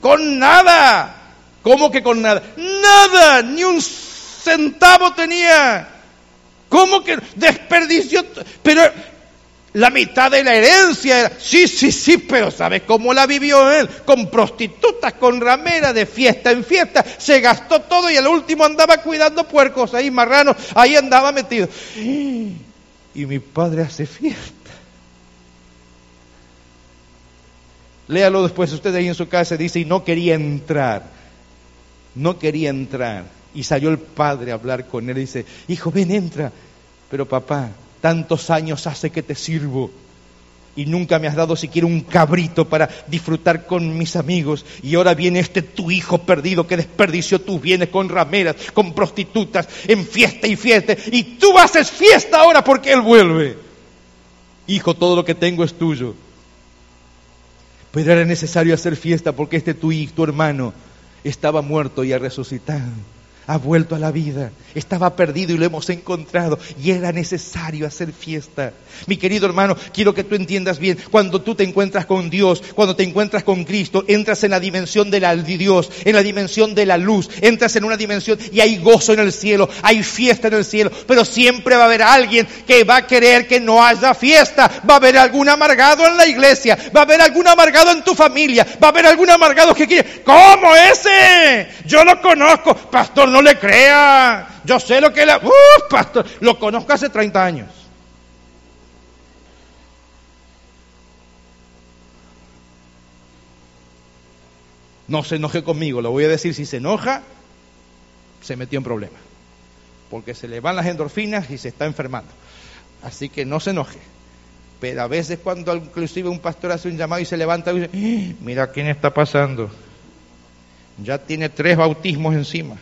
Con nada. ¿Cómo que con nada? Nada, ni un centavo tenía. ¿Cómo que desperdició? Pero la mitad de la herencia era, sí, sí, sí, pero ¿sabes cómo la vivió él? Con prostitutas, con ramera, de fiesta en fiesta. Se gastó todo y al último andaba cuidando puercos ahí, marranos, ahí andaba metido. Y mi padre hace fiesta. Léalo después usted ahí en su casa, dice, y no quería entrar. No quería entrar. Y salió el padre a hablar con él y dice, hijo, ven, entra. Pero papá, tantos años hace que te sirvo y nunca me has dado siquiera un cabrito para disfrutar con mis amigos. Y ahora viene este tu hijo perdido que desperdició tus bienes con rameras, con prostitutas, en fiesta y fiesta. Y tú haces fiesta ahora porque él vuelve. Hijo, todo lo que tengo es tuyo. Pero era necesario hacer fiesta porque este tu hijo, tu hermano, estaba muerto y ha resucitado ha vuelto a la vida. Estaba perdido y lo hemos encontrado. Y era necesario hacer fiesta. Mi querido hermano, quiero que tú entiendas bien. Cuando tú te encuentras con Dios, cuando te encuentras con Cristo, entras en la dimensión de, la, Dios, en la dimensión de la luz. Entras en una dimensión y hay gozo en el cielo, hay fiesta en el cielo. Pero siempre va a haber alguien que va a querer que no haya fiesta. Va a haber algún amargado en la iglesia. Va a haber algún amargado en tu familia. Va a haber algún amargado que quiere. ¿Cómo ese? Yo lo conozco. Pastor, no le crea. Yo sé lo que la... ¡Uh, pastor! Lo conozco hace 30 años. No se enoje conmigo, lo voy a decir, si se enoja, se metió en problemas. Porque se le van las endorfinas y se está enfermando. Así que no se enoje. Pero a veces cuando inclusive un pastor hace un llamado y se levanta y dice, ¡Ah! mira quién está pasando. Ya tiene tres bautismos encima.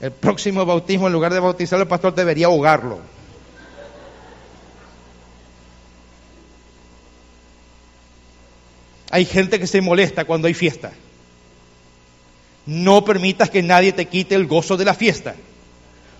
El próximo bautismo, en lugar de bautizarlo, el pastor debería ahogarlo. Hay gente que se molesta cuando hay fiesta. No permitas que nadie te quite el gozo de la fiesta.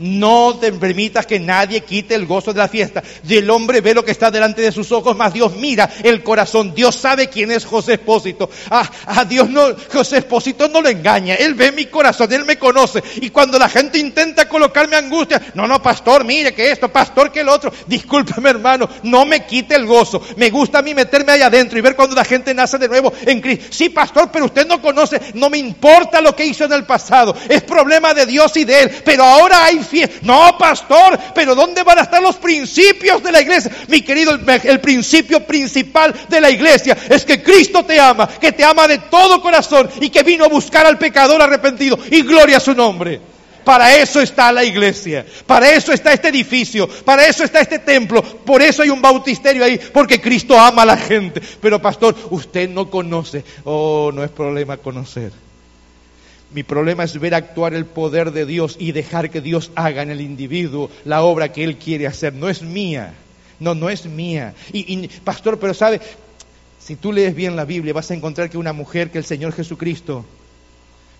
No te permitas que nadie quite el gozo de la fiesta. Y el hombre ve lo que está delante de sus ojos, más Dios mira el corazón. Dios sabe quién es José Espósito. Ah, a Dios no, José Espósito no lo engaña. Él ve mi corazón, Él me conoce. Y cuando la gente intenta colocarme angustia, no, no, pastor, mire que esto, pastor, que el otro. Discúlpeme, hermano, no me quite el gozo. Me gusta a mí meterme ahí adentro y ver cuando la gente nace de nuevo en Cristo. Sí, pastor, pero usted no conoce, no me importa lo que hizo en el pasado. Es problema de Dios y de Él. Pero ahora hay no, pastor, pero ¿dónde van a estar los principios de la iglesia? Mi querido, el, principio principal de la iglesia es que Cristo te ama, que te ama de todo corazón y que vino a buscar al pecador arrepentido. Y gloria a su nombre. Para eso está la iglesia, para eso está este edificio, para eso está este templo, por eso hay un bautisterio ahí, porque Cristo ama a la gente. Pero pastor, usted no conoce. Oh, no es problema conocer. Mi problema es ver actuar el poder de Dios y dejar que Dios haga en el individuo la obra que Él quiere hacer. No es mía. No, no es mía. Y, pastor, pero sabe, si tú lees bien la Biblia vas a encontrar que una mujer que el Señor Jesucristo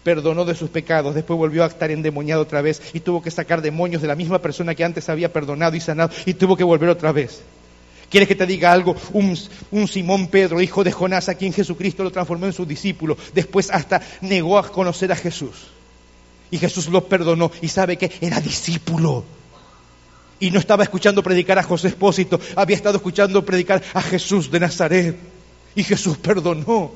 perdonó de sus pecados, después volvió a estar endemoniado otra vez y tuvo que sacar demonios de la misma persona que antes había perdonado y sanado y tuvo que volver otra vez. ¿Quieres que te diga algo? Un, Simón Pedro, hijo de Jonás, a quien Jesucristo lo transformó en su discípulo, después hasta negó a conocer a Jesús. Y Jesús lo perdonó y sabe que era discípulo. Y no estaba escuchando predicar a José Espósito, había estado escuchando predicar a Jesús de Nazaret. Y Jesús perdonó.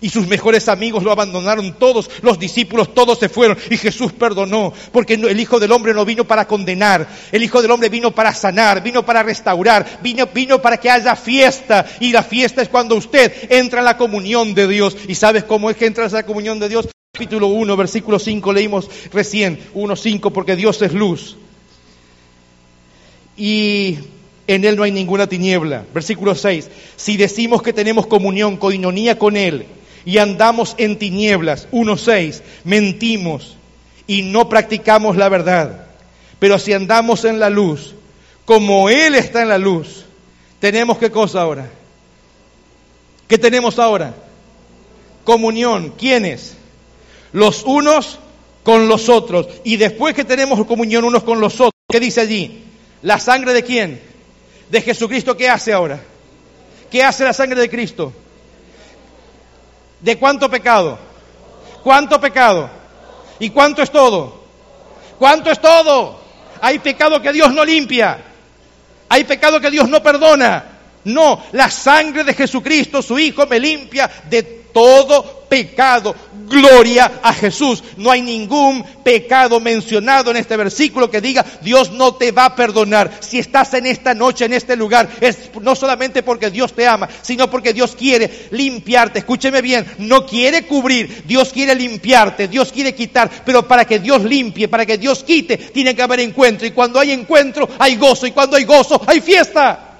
Y sus mejores amigos lo abandonaron todos, los discípulos todos se fueron y Jesús perdonó, porque el Hijo del Hombre no vino para condenar, el Hijo del Hombre vino para sanar, vino para restaurar, vino, vino para que haya fiesta y la fiesta es cuando usted entra en la comunión de Dios. ¿Y sabes cómo es que entra en la comunión de Dios? Capítulo 1, versículo 5 leímos recién, 1.5, porque Dios es luz. Y en Él no hay ninguna tiniebla. Versículo 6, si decimos que tenemos comunión, coinonía con Él, y andamos en tinieblas. 1.6. Mentimos y no practicamos la verdad. Pero si andamos en la luz, como Él está en la luz, tenemos qué cosa ahora? ¿Qué tenemos ahora? Comunión. ¿Quiénes? Los unos con los otros. Y después que tenemos comunión unos con los otros, ¿qué dice allí? ¿La sangre de quién? De Jesucristo. ¿Qué hace ahora? ¿Qué hace la sangre de Cristo? ¿De cuánto pecado? ¿Cuánto pecado? ¿Y cuánto es todo? ¿Cuánto es todo? Hay pecado que Dios no limpia. Hay pecado que Dios no perdona. No, la sangre de Jesucristo, su Hijo, me limpia de todo pecado. Gloria a Jesús. No hay ningún pecado mencionado en este versículo que diga Dios no te va a perdonar. Si estás en esta noche, en este lugar, es no solamente porque Dios te ama, sino porque Dios quiere limpiarte. Escúcheme bien, no quiere cubrir, Dios quiere limpiarte, Dios quiere quitar, pero para que Dios limpie, para que Dios quite, tiene que haber encuentro. Y cuando hay encuentro, hay gozo. Y cuando hay gozo, hay fiesta.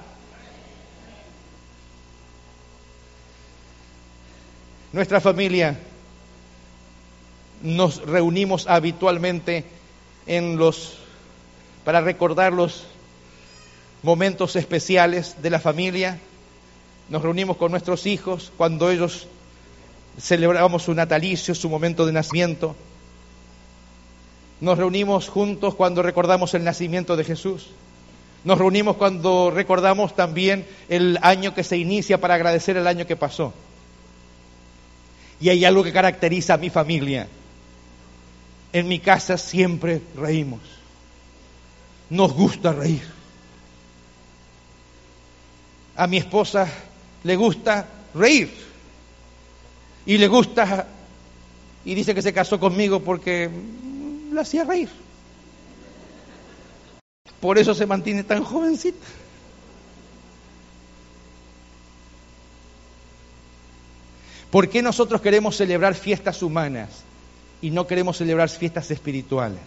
Nuestra familia nos reunimos habitualmente en los para recordar los momentos especiales de la familia. Nos reunimos con nuestros hijos cuando ellos celebramos su natalicio, su momento de nacimiento. Nos reunimos juntos cuando recordamos el nacimiento de Jesús. Nos reunimos cuando recordamos también el año que se inicia para agradecer el año que pasó. Y hay algo que caracteriza a mi familia. En mi casa siempre reímos. Nos gusta reír. A mi esposa le gusta reír. Y le gusta, y dice que se casó conmigo porque la hacía reír. Por eso se mantiene tan jovencita. ¿Por qué nosotros queremos celebrar fiestas humanas y no queremos celebrar fiestas espirituales?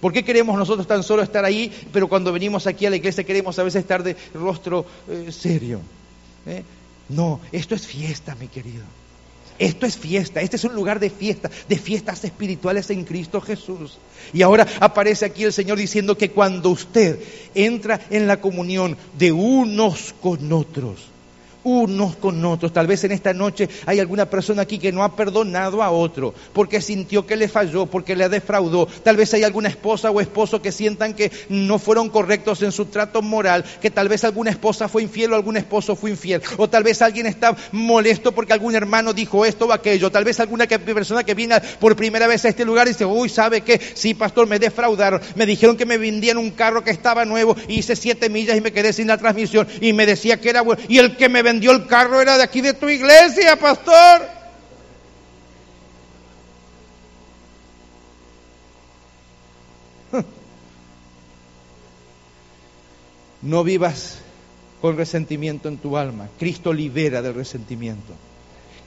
¿Por qué queremos nosotros tan solo estar ahí, pero cuando venimos aquí a la iglesia queremos a veces estar de rostro eh, serio? ¿Eh? No, esto es fiesta, mi querido. Esto es fiesta, este es un lugar de fiesta, de fiestas espirituales en Cristo Jesús. Y ahora aparece aquí el Señor diciendo que cuando usted entra en la comunión de unos con otros, unos con otros. Tal vez en esta noche hay alguna persona aquí que no ha perdonado a otro porque sintió que le falló, porque le defraudó. Tal vez hay alguna esposa o esposo que sientan que no fueron correctos en su trato moral, que tal vez alguna esposa fue infiel o algún esposo fue infiel. O tal vez alguien está molesto porque algún hermano dijo esto o aquello. Tal vez alguna persona que viene por primera vez a este lugar y dice, uy, ¿sabe qué? Sí, pastor, me defraudaron. Me dijeron que me vendían un carro que estaba nuevo, hice siete millas y me quedé sin la transmisión y me decía que era bueno. Y el que me vendió el carro era de aquí de tu iglesia, pastor. No vivas con resentimiento en tu alma. Cristo libera del resentimiento.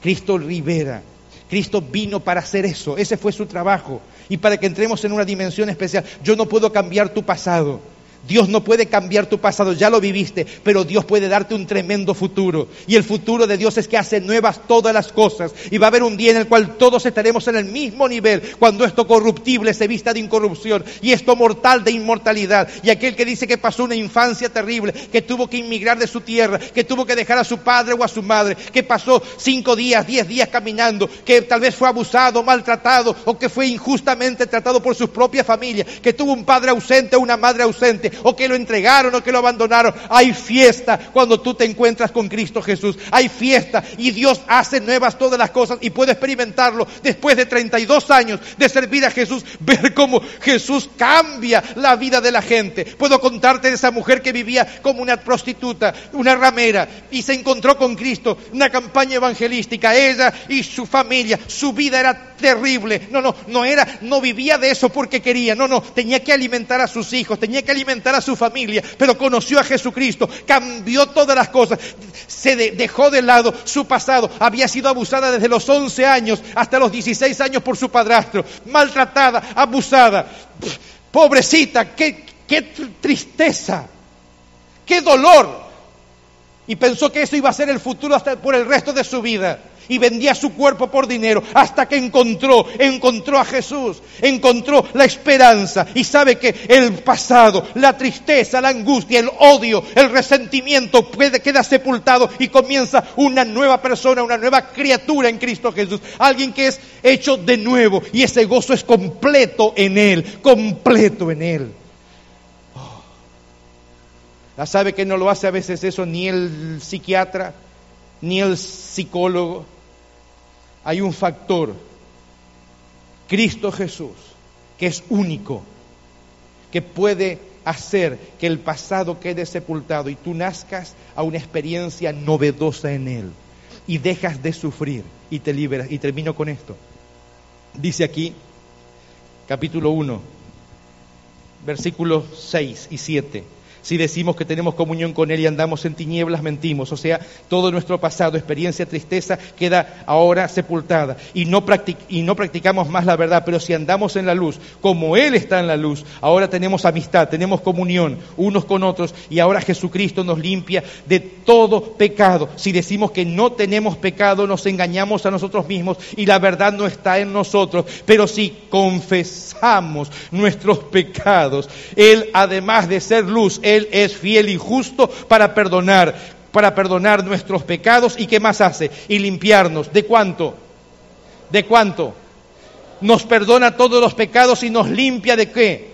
Cristo libera. Cristo vino para hacer eso. Ese fue su trabajo. Y para que entremos en una dimensión especial. Yo no puedo cambiar tu pasado. Dios no puede cambiar tu pasado, ya lo viviste, pero Dios puede darte un tremendo futuro. Y el futuro de Dios es que hace nuevas todas las cosas. Y va a haber un día en el cual todos estaremos en el mismo nivel, cuando esto corruptible se vista de incorrupción y esto mortal de inmortalidad. Y aquel que dice que pasó una infancia terrible, que tuvo que inmigrar de su tierra, que tuvo que dejar a su padre o a su madre, que pasó cinco días, diez días caminando, que tal vez fue abusado, maltratado o que fue injustamente tratado por su propia familia, que tuvo un padre ausente o una madre ausente o que lo entregaron o que lo abandonaron. Hay fiesta cuando tú te encuentras con Cristo Jesús. Hay fiesta y Dios hace nuevas todas las cosas y puedo experimentarlo después de 32 años de servir a Jesús, ver cómo Jesús cambia la vida de la gente. Puedo contarte de esa mujer que vivía como una prostituta, una ramera y se encontró con Cristo, una campaña evangelística, ella y su familia, su vida era terrible. No, no, no era, no vivía de eso porque quería, no, no, tenía que alimentar a sus hijos, tenía que alimentar a su familia, pero conoció a Jesucristo, cambió todas las cosas, se dejó de lado su pasado, había sido abusada desde los 11 años hasta los 16 años por su padrastro, maltratada, abusada, pobrecita, qué, qué tristeza, qué dolor. Y pensó que eso iba a ser el futuro hasta por el resto de su vida. Y vendía su cuerpo por dinero hasta que encontró, encontró a Jesús, encontró la esperanza y sabe que el pasado, la tristeza, la angustia, el odio, el resentimiento queda sepultado y comienza una nueva persona, una nueva criatura en Cristo Jesús, alguien que es hecho de nuevo y ese gozo es completo en Él, completo en Él. Ya sabe que no lo hace a veces eso ni el psiquiatra, ni el psicólogo. Hay un factor, Cristo Jesús, que es único, que puede hacer que el pasado quede sepultado y tú nazcas a una experiencia novedosa en Él y dejas de sufrir y te liberas. Y termino con esto. Dice aquí, capítulo 1, versículos 6 y 7. Si decimos que tenemos comunión con Él y andamos en tinieblas, mentimos. O sea, todo nuestro pasado, experiencia, tristeza, queda ahora sepultada. Y no, y no practicamos más la verdad, pero si andamos en la luz, como Él está en la luz, ahora tenemos amistad, tenemos comunión unos con otros y ahora Jesucristo nos limpia de todo pecado. Si decimos que no tenemos pecado, nos engañamos a nosotros mismos y la verdad no está en nosotros. Pero si confesamos nuestros pecados, Él, además de ser luz, él es fiel y justo para perdonar, para perdonar nuestros pecados y qué más hace? Y limpiarnos. ¿De cuánto? ¿De cuánto? Nos perdona todos los pecados y nos limpia de qué?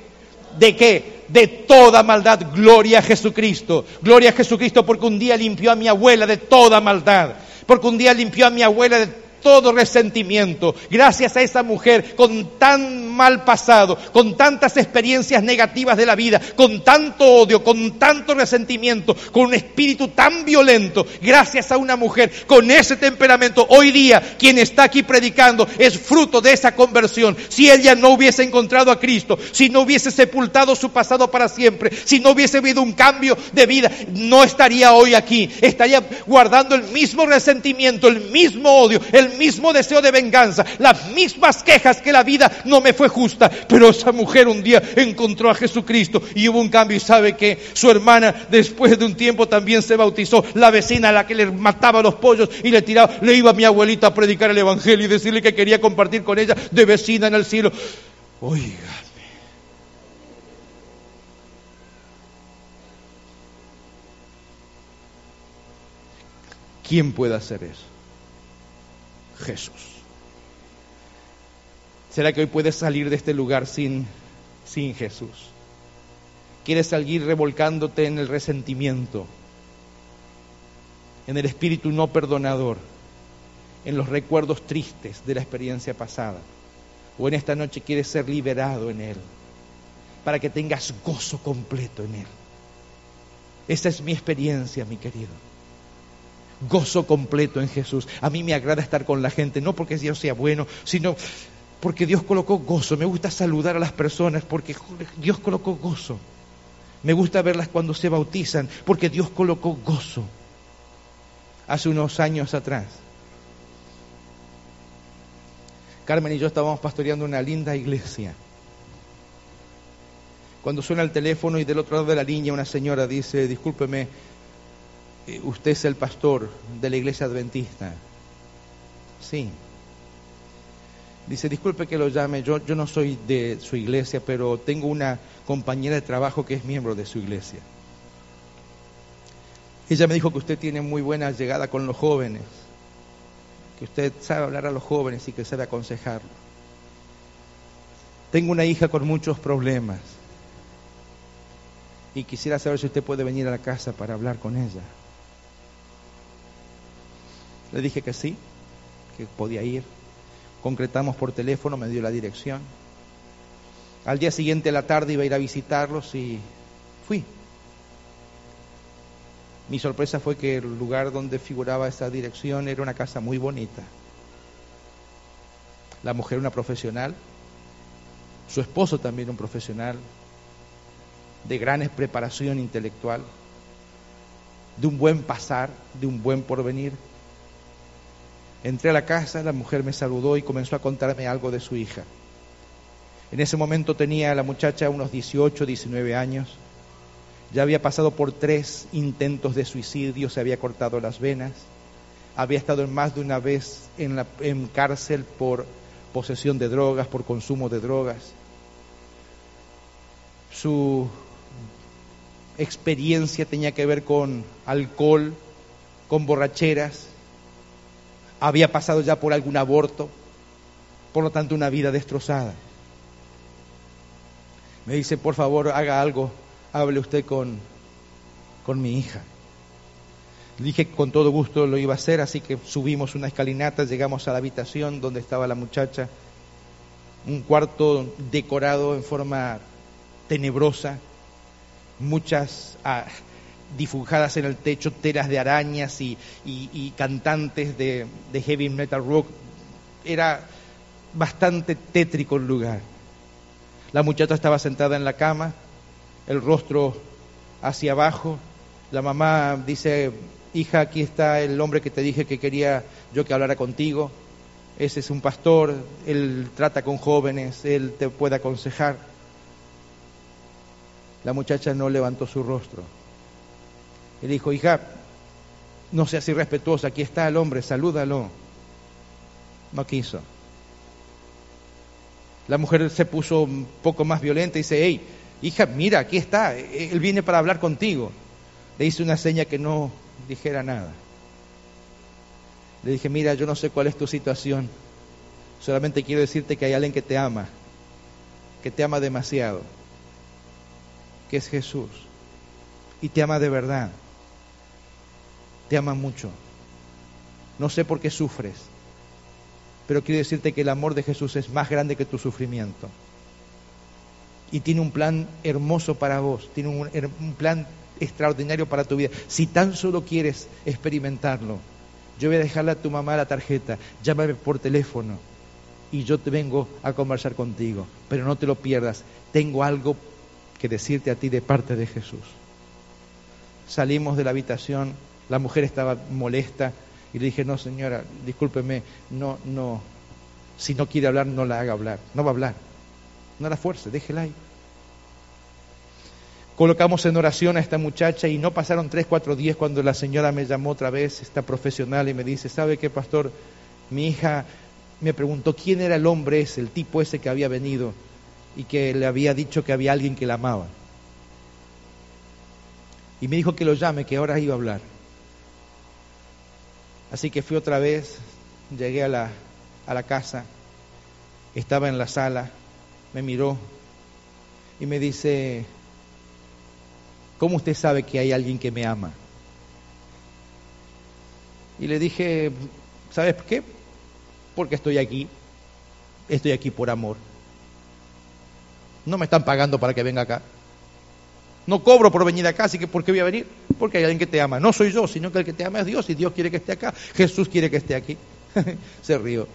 ¿De qué? de toda maldad. Gloria a Jesucristo. Gloria a Jesucristo porque un día limpió a mi abuela de toda maldad. Porque un día limpió a mi abuela de todo resentimiento. Gracias a esa mujer con tan mal pasado, con tantas experiencias negativas de la vida, con tanto odio, con tanto resentimiento, con un espíritu tan violento, gracias a una mujer con ese temperamento, hoy día quien está aquí predicando es fruto de esa conversión. Si ella no hubiese encontrado a Cristo, si no hubiese sepultado su pasado para siempre, si no hubiese habido un cambio de vida, no estaría hoy aquí, estaría guardando el mismo resentimiento, el mismo odio, el mismo deseo de venganza, las mismas quejas que la vida no me fue justa. Pero esa mujer un día encontró a Jesucristo y hubo un cambio y sabe que su hermana después de un tiempo también se bautizó. La vecina a la que le mataba los pollos y le tiraba, le iba a mi abuelita a predicar el Evangelio y decirle que quería compartir con ella de vecina en el cielo. Oiga. ¿Quién puede hacer eso? Jesús. ¿Será que hoy puedes salir de este lugar sin, sin Jesús? ¿Quieres salir revolcándote en el resentimiento, en el espíritu no perdonador, en los recuerdos tristes de la experiencia pasada? ¿O en esta noche quieres ser liberado en Él para que tengas gozo completo en Él? Esa es mi experiencia, mi querido gozo completo en Jesús. A mí me agrada estar con la gente, no porque Dios sea bueno, sino porque Dios colocó gozo. Me gusta saludar a las personas porque Dios colocó gozo. Me gusta verlas cuando se bautizan porque Dios colocó gozo. Hace unos años atrás, Carmen y yo estábamos pastoreando una linda iglesia. Cuando suena el teléfono y del otro lado de la línea una señora dice, discúlpeme, usted es el pastor de la iglesia adventista. Sí. Dice, disculpe que lo llame, yo, yo no soy de su iglesia, pero tengo una compañera de trabajo que es miembro de su iglesia. Ella me dijo que usted tiene muy buena llegada con los jóvenes, que usted sabe hablar a los jóvenes y que sabe aconsejarlos. Tengo una hija con muchos problemas y quisiera saber si usted puede venir a la casa para hablar con ella. Le dije que sí, que podía ir. Concretamos por teléfono, me dio la dirección. Al día siguiente a la tarde iba a ir a visitarlos y fui. Mi sorpresa fue que el lugar donde figuraba esa dirección era una casa muy bonita. La mujer una profesional, su esposo también un profesional, de gran preparación intelectual, de un buen pasar, de un buen porvenir. Entré a la casa, la mujer me saludó y comenzó a contarme algo de su hija. En ese momento tenía la muchacha unos 18, 19 años. Ya había pasado por tres intentos de suicidio, se había cortado las venas, había estado más de una vez en, en cárcel por posesión de drogas, por consumo de drogas. Su experiencia tenía que ver con alcohol, con borracheras, había pasado ya por algún aborto, por lo tanto una vida destrozada. Me dice, por favor, haga algo, hable usted con, con mi hija. Le dije que con todo gusto lo iba a hacer, así que subimos una escalinata, llegamos a la habitación donde estaba la muchacha, un cuarto decorado en forma tenebrosa, muchas ah, difujadas en el techo telas de arañas y, cantantes de, de, heavy metal rock. Era bastante tétrico el lugar. La muchacha estaba sentada en la cama, el rostro hacia abajo. La mamá dice, hija, aquí está el hombre que te dije que quería yo que hablara contigo. Ese es un pastor, él trata con jóvenes, él te puede aconsejar. La muchacha no levantó su rostro. Él dijo, hija, no seas irrespetuosa, aquí está el hombre, salúdalo. No quiso. La mujer se puso un poco más violenta y dice, hey, hija, mira, aquí está, él viene para hablar contigo. Le hice una seña que no dijera nada. Le dije, mira, yo no sé cuál es tu situación, solamente quiero decirte que hay alguien que te ama, que te ama demasiado, que es Jesús, y te ama de verdad, te ama mucho. No sé por qué sufres, pero quiero decirte que el amor de Jesús es más grande que tu sufrimiento. Y tiene un plan hermoso para vos, tiene un, plan extraordinario para tu vida. Si tan solo quieres experimentarlo, yo voy a dejarle a tu mamá la tarjeta, llámame por teléfono y yo te vengo a conversar contigo. Pero no te lo pierdas, tengo algo que decirte a ti de parte de Jesús. Salimos de la habitación, la mujer estaba molesta, y le dije, no señora, discúlpeme, no, no, si no quiere hablar, no la haga hablar, no va a hablar, no la fuerce, déjela ahí. Colocamos en oración a esta muchacha y no pasaron tres, cuatro días cuando la señora me llamó otra vez, esta profesional, y me dice, ¿sabe qué, pastor? Mi hija me preguntó quién era el hombre ese, el tipo ese que había venido y que le había dicho que había alguien que la amaba. Y me dijo que lo llame, que ahora iba a hablar. Así que fui otra vez, llegué a la, a la casa, estaba en la sala, me miró y me dice, ¿cómo usted sabe que hay alguien que me ama? Y le dije, ¿sabes qué? Porque estoy aquí, estoy aquí por amor. No me están pagando para que venga acá. No cobro por venir acá, así que ¿por qué voy a venir? Porque hay alguien que te ama. No soy yo, sino que el que te ama es Dios y Dios quiere que esté acá. Jesús quiere que esté aquí. Se rió.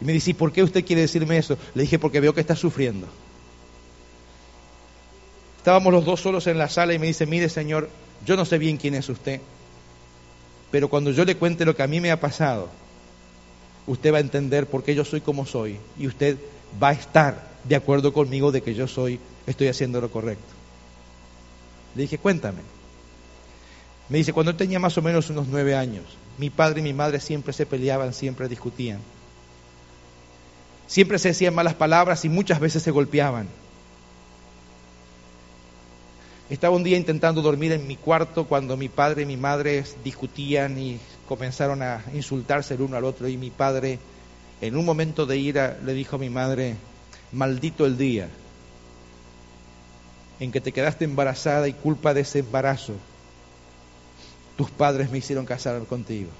Y me dice, ¿y por qué usted quiere decirme eso? Le dije, porque veo que está sufriendo. Estábamos los dos solos en la sala y me dice, mire Señor, yo no sé bien quién es usted, pero cuando yo le cuente lo que a mí me ha pasado, usted va a entender por qué yo soy como soy y usted va a estar de acuerdo conmigo de que yo soy, estoy haciendo lo correcto. Le dije, cuéntame. Me dice, cuando tenía más o menos unos nueve años, mi padre y mi madre siempre se peleaban, siempre discutían. Siempre se decían malas palabras y muchas veces se golpeaban. Estaba un día intentando dormir en mi cuarto cuando mi padre y mi madre discutían y comenzaron a insultarse el uno al otro y mi padre, en un momento de ira, le dijo a mi madre, maldito el día en que te quedaste embarazada y culpa de ese embarazo, tus padres me hicieron casar contigo.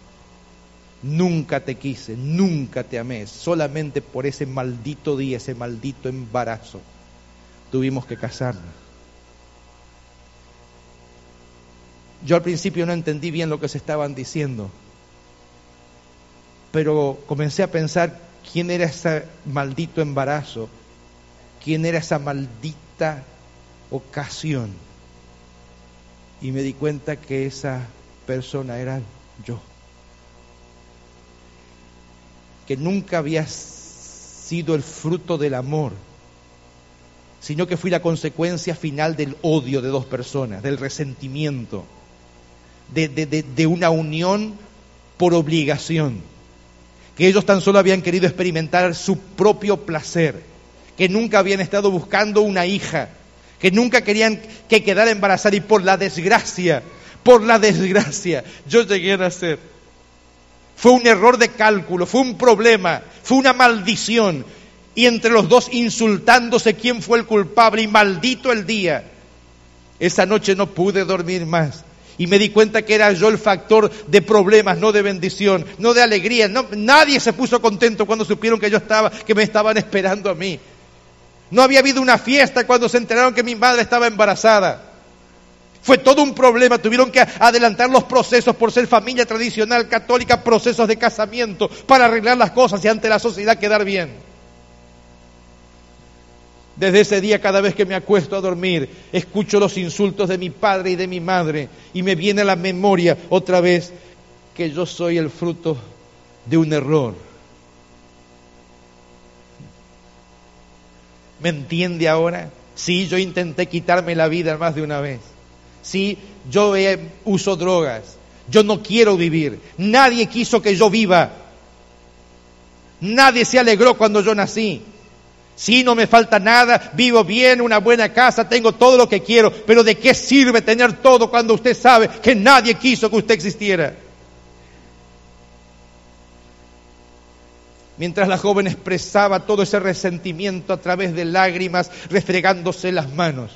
Nunca te quise, nunca te amé, solamente por ese maldito día, ese maldito embarazo, tuvimos que casarnos. Yo al principio no entendí bien lo que se estaban diciendo, pero comencé a pensar quién era ese maldito embarazo, quién era esa maldita ocasión. Y me di cuenta que esa persona era yo. Que nunca había sido el fruto del amor, sino que fui la consecuencia final del odio de dos personas, del resentimiento, de, de una unión por obligación, que ellos tan solo habían querido experimentar su propio placer, que nunca habían estado buscando una hija, que nunca querían que quedara embarazada y por la desgracia, por la desgracia, yo llegué a nacer. Fue un error de cálculo, fue un problema, fue una maldición. Y entre los dos insultándose quién fue el culpable y maldito el día. Esa noche no pude dormir más. Y me di cuenta que era yo el factor de problemas, no de bendición, no de alegría. Nadie se puso contento cuando supieron que yo estaba, que me estaban esperando a mí. No había habido una fiesta cuando se enteraron que mi madre estaba embarazada. Fue todo un problema, tuvieron que adelantar los procesos por ser familia tradicional católica, procesos de casamiento para arreglar las cosas y ante la sociedad quedar bien. Desde ese día, cada vez que me acuesto a dormir, escucho los insultos de mi padre y de mi madre y me viene a la memoria otra vez que yo soy el fruto de un error. ¿Me entiende ahora? Sí, yo intenté quitarme la vida más de una vez. Sí, yo uso drogas. Yo no quiero vivir. Nadie quiso que yo viva. Nadie se alegró cuando yo nací. Sí, no me falta nada, vivo bien, una buena casa, tengo todo lo que quiero, pero ¿de qué sirve tener todo cuando usted sabe que nadie quiso que usted existiera? Mientras la joven expresaba todo ese resentimiento a través de lágrimas, refregándose las manos.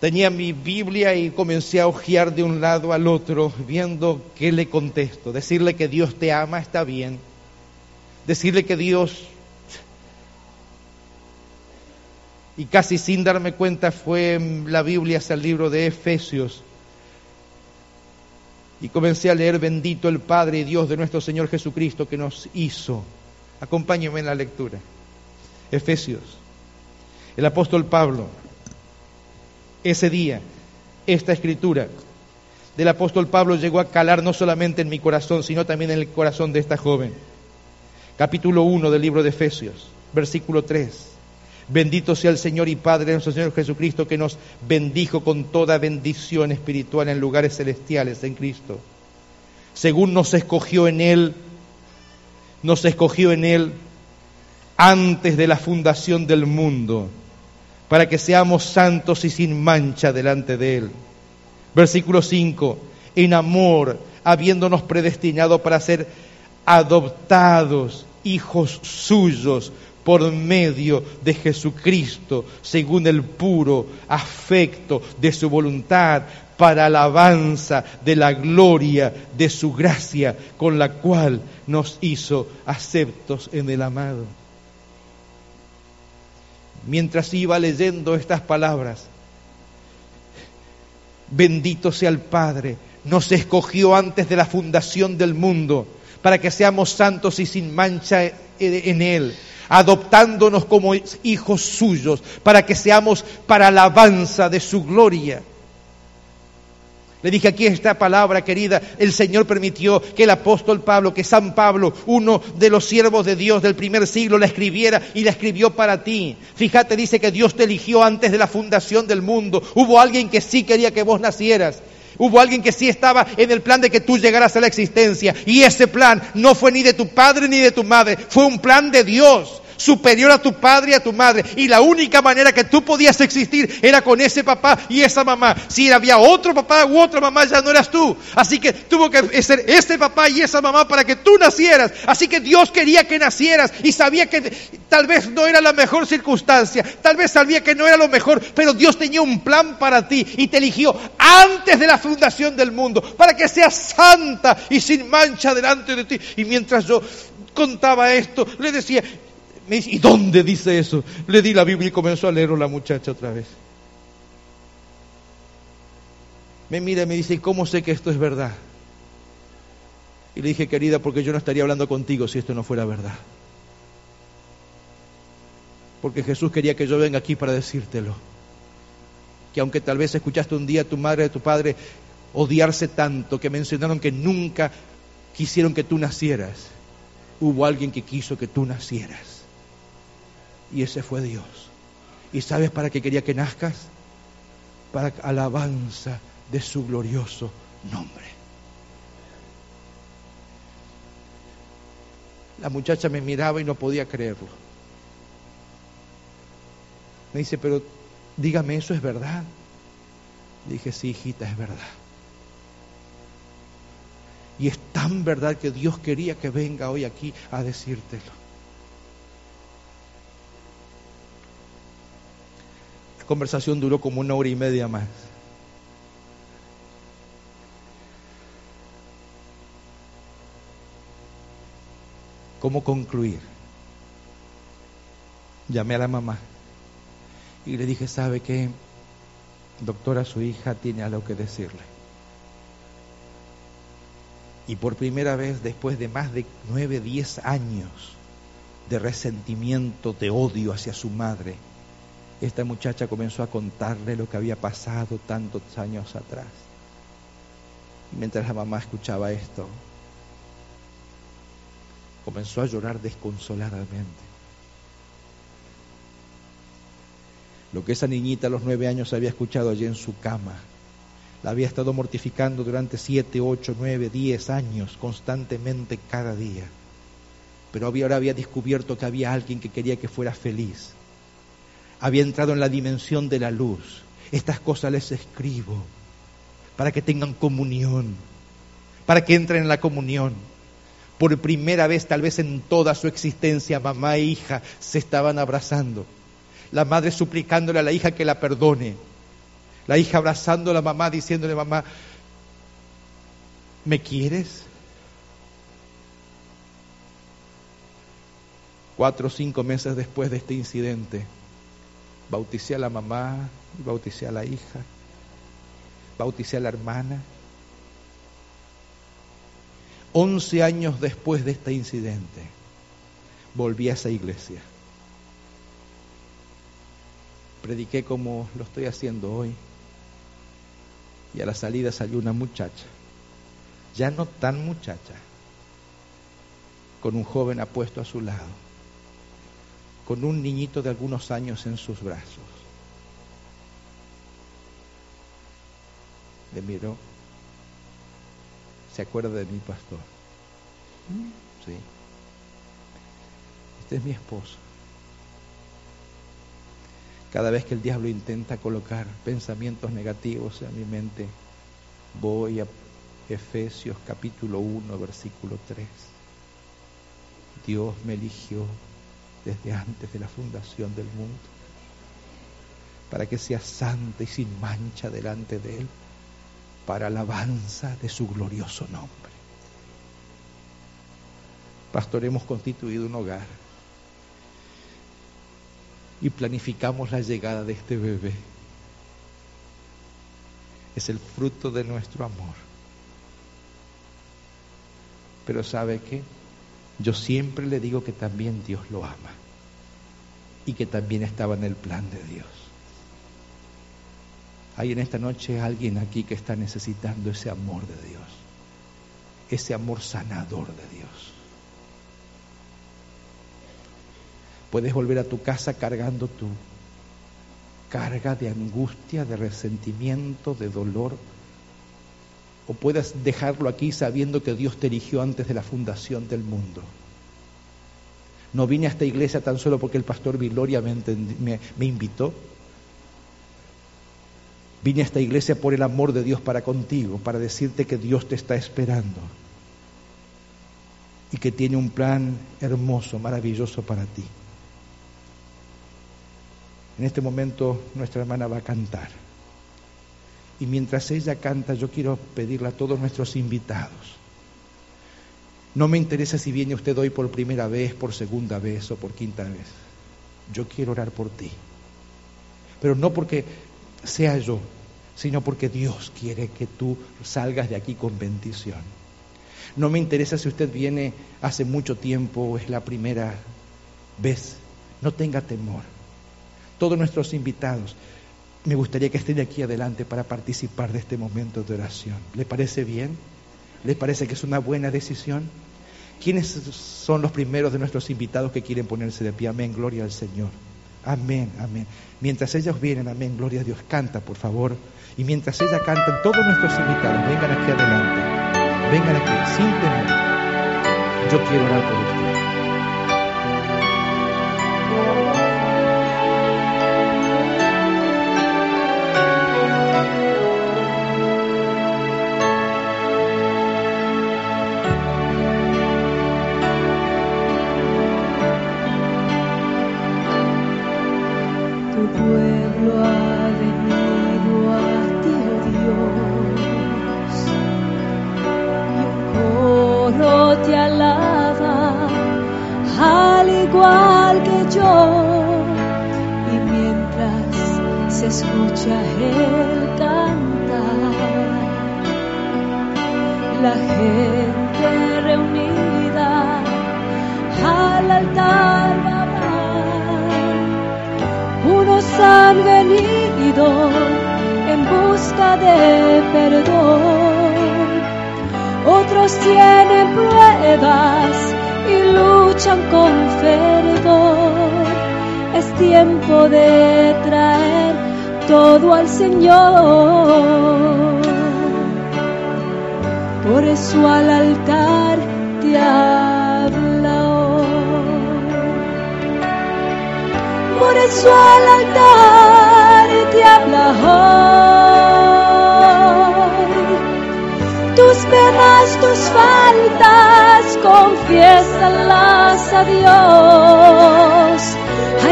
Tenía mi Biblia y comencé a hojear de un lado al otro, viendo qué le contesto. Decirle que Dios te ama está bien. Decirle que Dios y casi sin darme cuenta fue la Biblia hacia el libro de Efesios. Y comencé a leer bendito el Padre y Dios de nuestro Señor Jesucristo que nos hizo. Acompáñenme en la lectura. Efesios. El apóstol Pablo, ese día, esta escritura del apóstol Pablo llegó a calar no solamente en mi corazón, sino también en el corazón de esta joven. Capítulo 1 del libro de Efesios, versículo 3. Bendito sea el Señor y Padre de nuestro Señor Jesucristo que nos bendijo con toda bendición espiritual en lugares celestiales en Cristo. Según nos escogió en Él, nos escogió en Él antes de la fundación del mundo, para que seamos santos y sin mancha delante de Él. Versículo 5, en amor, habiéndonos predestinado para ser adoptados hijos suyos por medio de Jesucristo, según el puro afecto de su voluntad, para alabanza de la gloria de su gracia, con la cual nos hizo aceptos en el amado. Mientras iba leyendo estas palabras, bendito sea el Padre, nos escogió antes de la fundación del mundo, para que seamos santos y sin mancha en Él adoptándonos como hijos suyos, para que seamos para alabanza de su gloria. Le dije aquí esta palabra, querida, el Señor permitió que el apóstol Pablo, que San Pablo, uno de los siervos de Dios del primer siglo, la escribiera y la escribió para ti. Fíjate, dice que Dios te eligió antes de la fundación del mundo. Hubo alguien que sí quería que vos nacieras. Hubo alguien que sí estaba en el plan de que tú llegaras a la existencia. Y ese plan no fue ni de tu padre ni de tu madre, fue un plan de Dios superior a tu padre y a tu madre. Y la única manera que tú podías existir era con ese papá y esa mamá. Si había otro papá u otra mamá, ya no eras tú. Así que tuvo que ser ese papá y esa mamá para que tú nacieras. Así que Dios quería que nacieras y sabía que tal vez no era la mejor circunstancia, tal vez sabía que no era lo mejor, pero Dios tenía un plan para ti y te eligió antes de la fundación del mundo para que seas santa y sin mancha delante de ti. Y mientras yo contaba esto, le decía, me dice, ¿y dónde dice eso? Le di la Biblia y comenzó a leerlo la muchacha otra vez. Me mira y me dice, ¿y cómo sé que esto es verdad? Y le dije, querida, porque yo no estaría hablando contigo si esto no fuera verdad. Porque Jesús quería que yo venga aquí para decírtelo. Que aunque tal vez escuchaste un día a tu madre, a tu padre odiarse tanto, que mencionaron que nunca quisieron que tú nacieras, hubo alguien que quiso que tú nacieras. Y ese fue Dios. ¿Y sabes para qué quería que nazcas? Para alabanza de su glorioso nombre. La muchacha me miraba y no podía creerlo. Me dice, pero dígame, ¿eso es verdad? dije, sí, hijita, es verdad. Y es tan verdad que Dios quería que venga hoy aquí a decírtelo. Conversación duró como una hora y media más. ¿Cómo concluir? Llamé a la mamá y le dije, ¿sabe qué? Doctora, su hija tiene algo que decirle. Y por primera vez, después de más de nueve, diez años de resentimiento, de odio hacia su madre, esta muchacha comenzó a contarle lo que había pasado tantos años atrás. Mientras la mamá escuchaba esto, comenzó a llorar desconsoladamente. Lo que esa niñita a los nueve años había escuchado allí en su cama, la había estado mortificando durante siete, ocho, nueve, diez años, constantemente cada día. Pero ahora había descubierto que había alguien que quería que fuera feliz. Había entrado en la dimensión de la luz. Estas cosas les escribo para que tengan comunión, para que entren en la comunión. Por primera vez, tal vez en toda su existencia, mamá e hija se estaban abrazando la madre suplicándole a la hija que la perdone. La hija abrazando a la mamá, diciéndole, mamá, ¿me quieres? Cuatro o cinco meses después de este incidente, bauticé a la mamá, bauticé a la hija, bauticé a la hermana. Once años después de este incidente, volví a esa iglesia prediqué como lo estoy haciendo hoy. Y a la salida salió una muchacha, ya no tan muchacha, con un joven apuesto a su lado, con un niñito de algunos años en sus brazos. Le miró, se acuerda de mi pastor. Sí. Este es mi esposo. Cada vez que el diablo intenta colocar pensamientos negativos en mi mente, voy a Efesios capítulo 1, versículo 3. Dios me eligió desde antes de la fundación del mundo para que sea santa y sin mancha delante de Él, para alabanza de su glorioso nombre. Pastor, hemos constituido un hogar y planificamos la llegada de este bebé. Es el fruto de nuestro amor. Pero ¿sabe qué? Yo siempre le digo que también Dios lo ama y que también estaba en el plan de Dios. Hay en esta noche alguien aquí que está necesitando ese amor de Dios, ese amor sanador de Dios. Puedes volver a tu casa cargando tu carga de angustia, de resentimiento, de dolor. O puedes dejarlo aquí sabiendo que Dios te eligió antes de la fundación del mundo. No vine a esta iglesia tan solo porque el pastor Viloria me, me invitó. Vine a esta iglesia por el amor de Dios para contigo, para decirte que Dios te está esperando y que tiene un plan hermoso, maravilloso para ti. En este momento nuestra hermana va a cantar. Y mientras ella canta, yo quiero pedirle a todos nuestros invitados. No me interesa si viene usted hoy por primera vez, por segunda vez o por quinta vez. Yo quiero orar por ti. Pero no porque sea yo, sino porque Dios quiere que tú salgas de aquí con bendición. No me interesa si usted viene hace mucho tiempo o es la primera vez. No tenga temor todos nuestros invitados, me gustaría que estén aquí adelante para participar de este momento de oración. ¿Le parece bien? ¿Le parece que es una buena decisión? ¿Quiénes son los primeros de nuestros invitados que quieren ponerse de pie? Amén, gloria al Señor. Amén, amén. Mientras ellos vienen, amén, gloria a Dios. Canta, por favor. Y mientras ellas cantan, todos nuestros invitados, vengan aquí adelante. Vengan aquí, sin temor. Yo quiero orar por Por eso al altar te habla hoy. Tus penas, tus faltas, confiésalas a Dios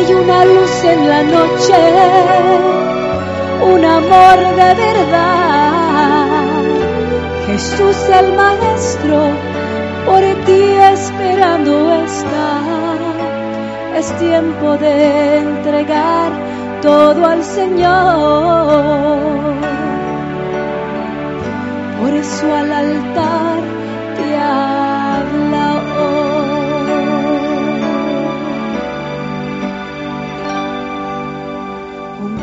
hay una luz en la noche, un amor de verdad. Jesús el Maestro, por ti esperando está. Es tiempo de entregar todo al Señor. Por eso al altar te habla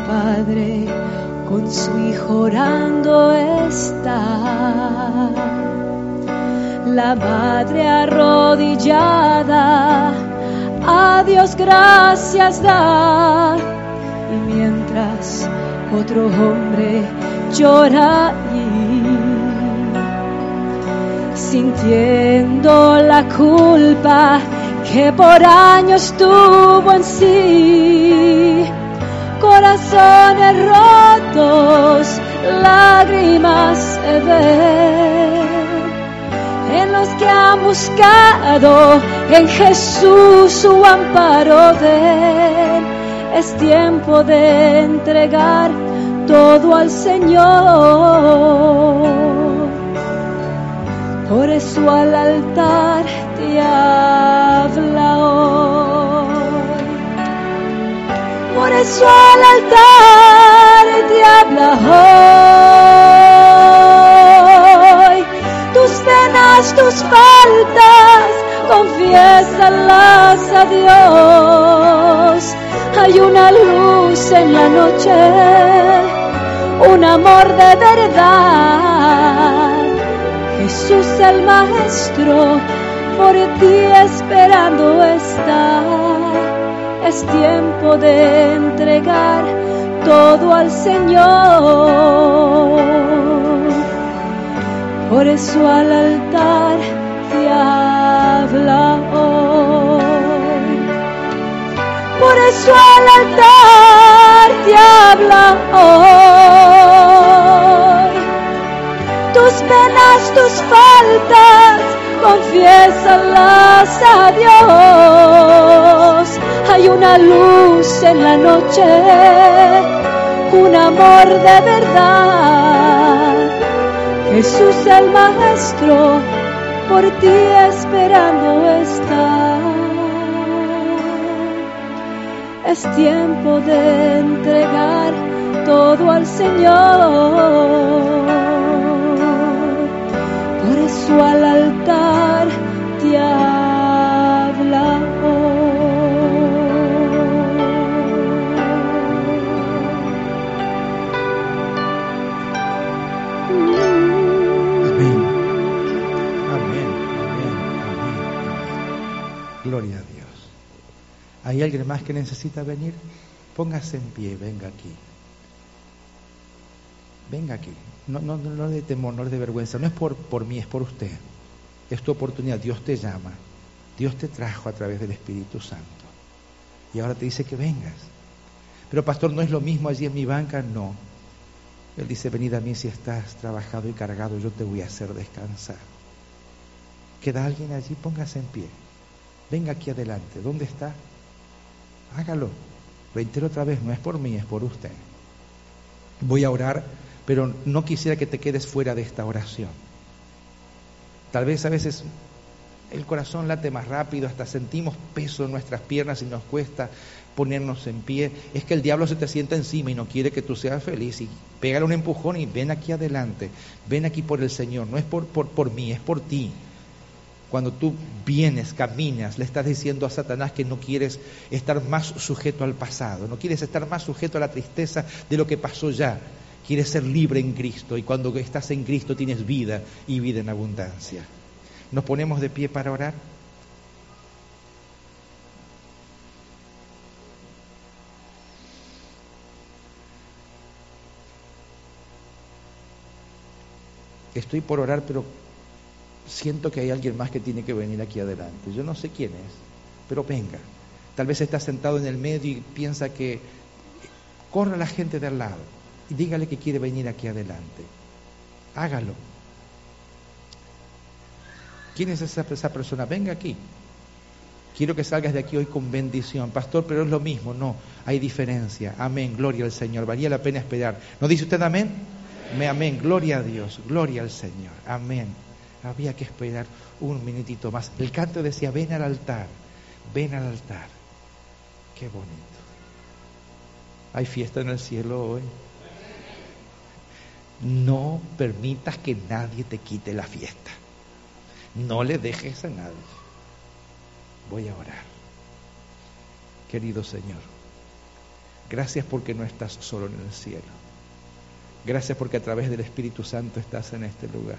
padre con su hijo orando está. La madre arrodillada a Dios gracias da. Y mientras otro hombre llora y sintiendo la culpa que por años tuvo en sí corazones rotos, lágrimas. En que han buscado en Jesús su amparo de Es tiempo de entregar todo al Señor. Por eso al altar te habla hoy por eso al altar te habla hoy. Faltas, confiésalas a Dios. Hay una luz en la noche, un amor de verdad. Jesús el Maestro, por ti esperando está es tiempo de entregar todo al Señor. Por eso al altar habla hoy. Por eso al altar te habla hoy. Tus penas, tus faltas, confiésalas a Dios hay una luz en la noche, un amor de verdad. Jesús el Maestro, por ti esperando está. Es tiempo de entregar todo al Señor. Por eso al altar te ¿Hay alguien más que necesita venir? Póngase en pie, venga aquí. Venga aquí. No, no, de temor, no es de vergüenza. No es por, por mí, es por usted. Es tu oportunidad. Dios te llama. Dios te trajo a través del Espíritu Santo. Y ahora te dice que vengas. Pero pastor, ¿no es lo mismo allí en mi banca? No. Él dice, venid a mí si estás trabajado y cargado, yo te voy a hacer descansar. ¿Queda alguien allí? Póngase en pie. Venga aquí adelante. ¿Dónde está? Hágalo. Reitero otra vez, no es por mí, es por usted. Voy a orar, pero no quisiera que te quedes fuera de esta oración. Tal vez a veces el corazón late más rápido, hasta sentimos peso en nuestras piernas y nos cuesta ponernos en pie. Es que el diablo se te sienta encima y no quiere que tú seas feliz. Y pégale un empujón y ven aquí adelante, ven aquí por el Señor. No es por, por, por mí, es por ti. Cuando tú vienes, caminas, le estás diciendo a Satanás que no quieres estar más sujeto al pasado, no quieres estar más sujeto a la tristeza de lo que pasó ya. Quieres ser libre en Cristo y cuando estás en Cristo tienes vida y vida en abundancia. Nos ponemos de pie para orar. Estoy por orar, pero siento que hay alguien más que tiene que venir aquí adelante. Yo no sé quién es, pero venga. Tal vez está sentado en el medio y piensa que corra la gente de al lado y dígale que quiere venir aquí adelante. Hágalo. ¿Quién es esa, persona? Venga aquí. Quiero que salgas de aquí hoy con bendición. Pastor, pero es lo mismo. No, hay diferencia. Amén, gloria al Señor. Valía la pena esperar. ¿No dice usted amén? Amén, amén. Gloria a Dios, gloria al Señor. Amén. Había que esperar un minutito más. El canto decía, ven al altar, ven al altar. Qué bonito. Hay fiesta en el cielo hoy. No permitas que nadie te quite la fiesta. No le dejes a nadie. Voy a orar. Querido Señor, gracias porque no estás solo en el cielo. Gracias porque a través del Espíritu Santo estás en este lugar.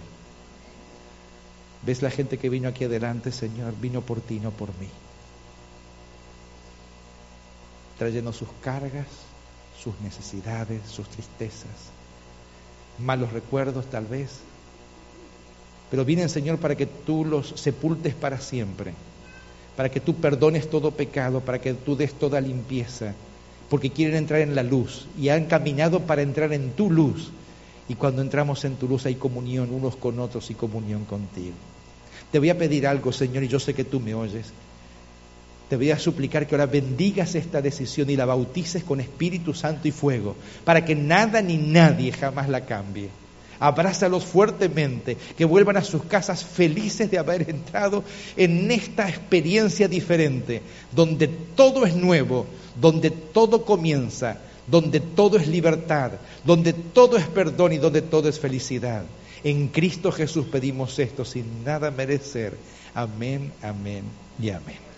¿Ves la gente que vino aquí adelante, Señor? Vino por ti, no por mí. Trayendo sus cargas, sus necesidades, sus tristezas, malos recuerdos tal vez, pero vienen, Señor, para que tú los sepultes para siempre, para que tú perdones todo pecado, para que tú des toda limpieza, porque quieren entrar en la luz y han caminado para entrar en tu luz. Y cuando entramos en tu luz hay comunión unos con otros y comunión contigo. Te voy a pedir algo, Señor, y yo sé que tú me oyes. Te voy a suplicar que ahora bendigas esta decisión y la bautices con Espíritu Santo y fuego, para que nada ni nadie jamás la cambie abrázalos fuertemente, que vuelvan a sus casas felices de haber entrado en esta experiencia diferente, donde todo es nuevo, donde todo comienza, donde todo es libertad, donde todo es perdón y donde todo es felicidad. En Cristo Jesús pedimos esto sin nada merecer. Amén, amén y amén.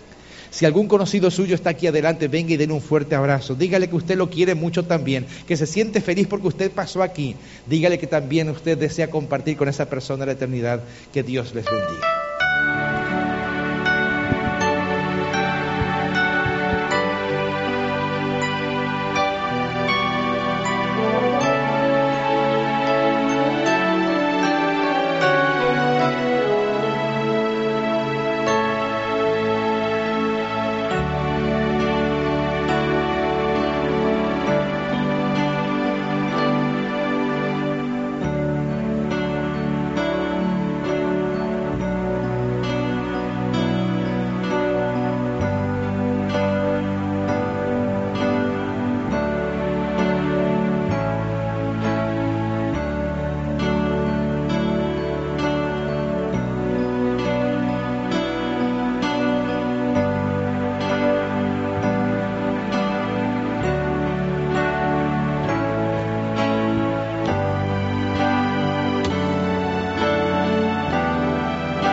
Si algún conocido suyo está aquí adelante, venga y den un fuerte abrazo. Dígale que usted lo quiere mucho también, que se siente feliz porque usted pasó aquí. Dígale que también usted desea compartir con esa persona la eternidad. Que Dios les bendiga.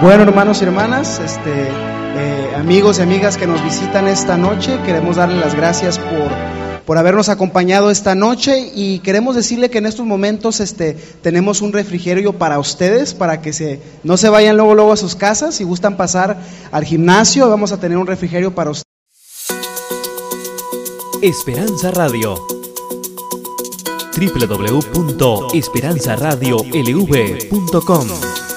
Bueno, hermanos y hermanas, este, eh, amigos y amigas que nos visitan esta noche, queremos darle las gracias por, por habernos acompañado esta noche y queremos decirle que en estos momentos este, tenemos un refrigerio para ustedes, para que se, no se vayan luego, luego a sus casas. Si gustan pasar al gimnasio, vamos a tener un refrigerio para ustedes. Esperanza Radio www.esperanzaradiolv.com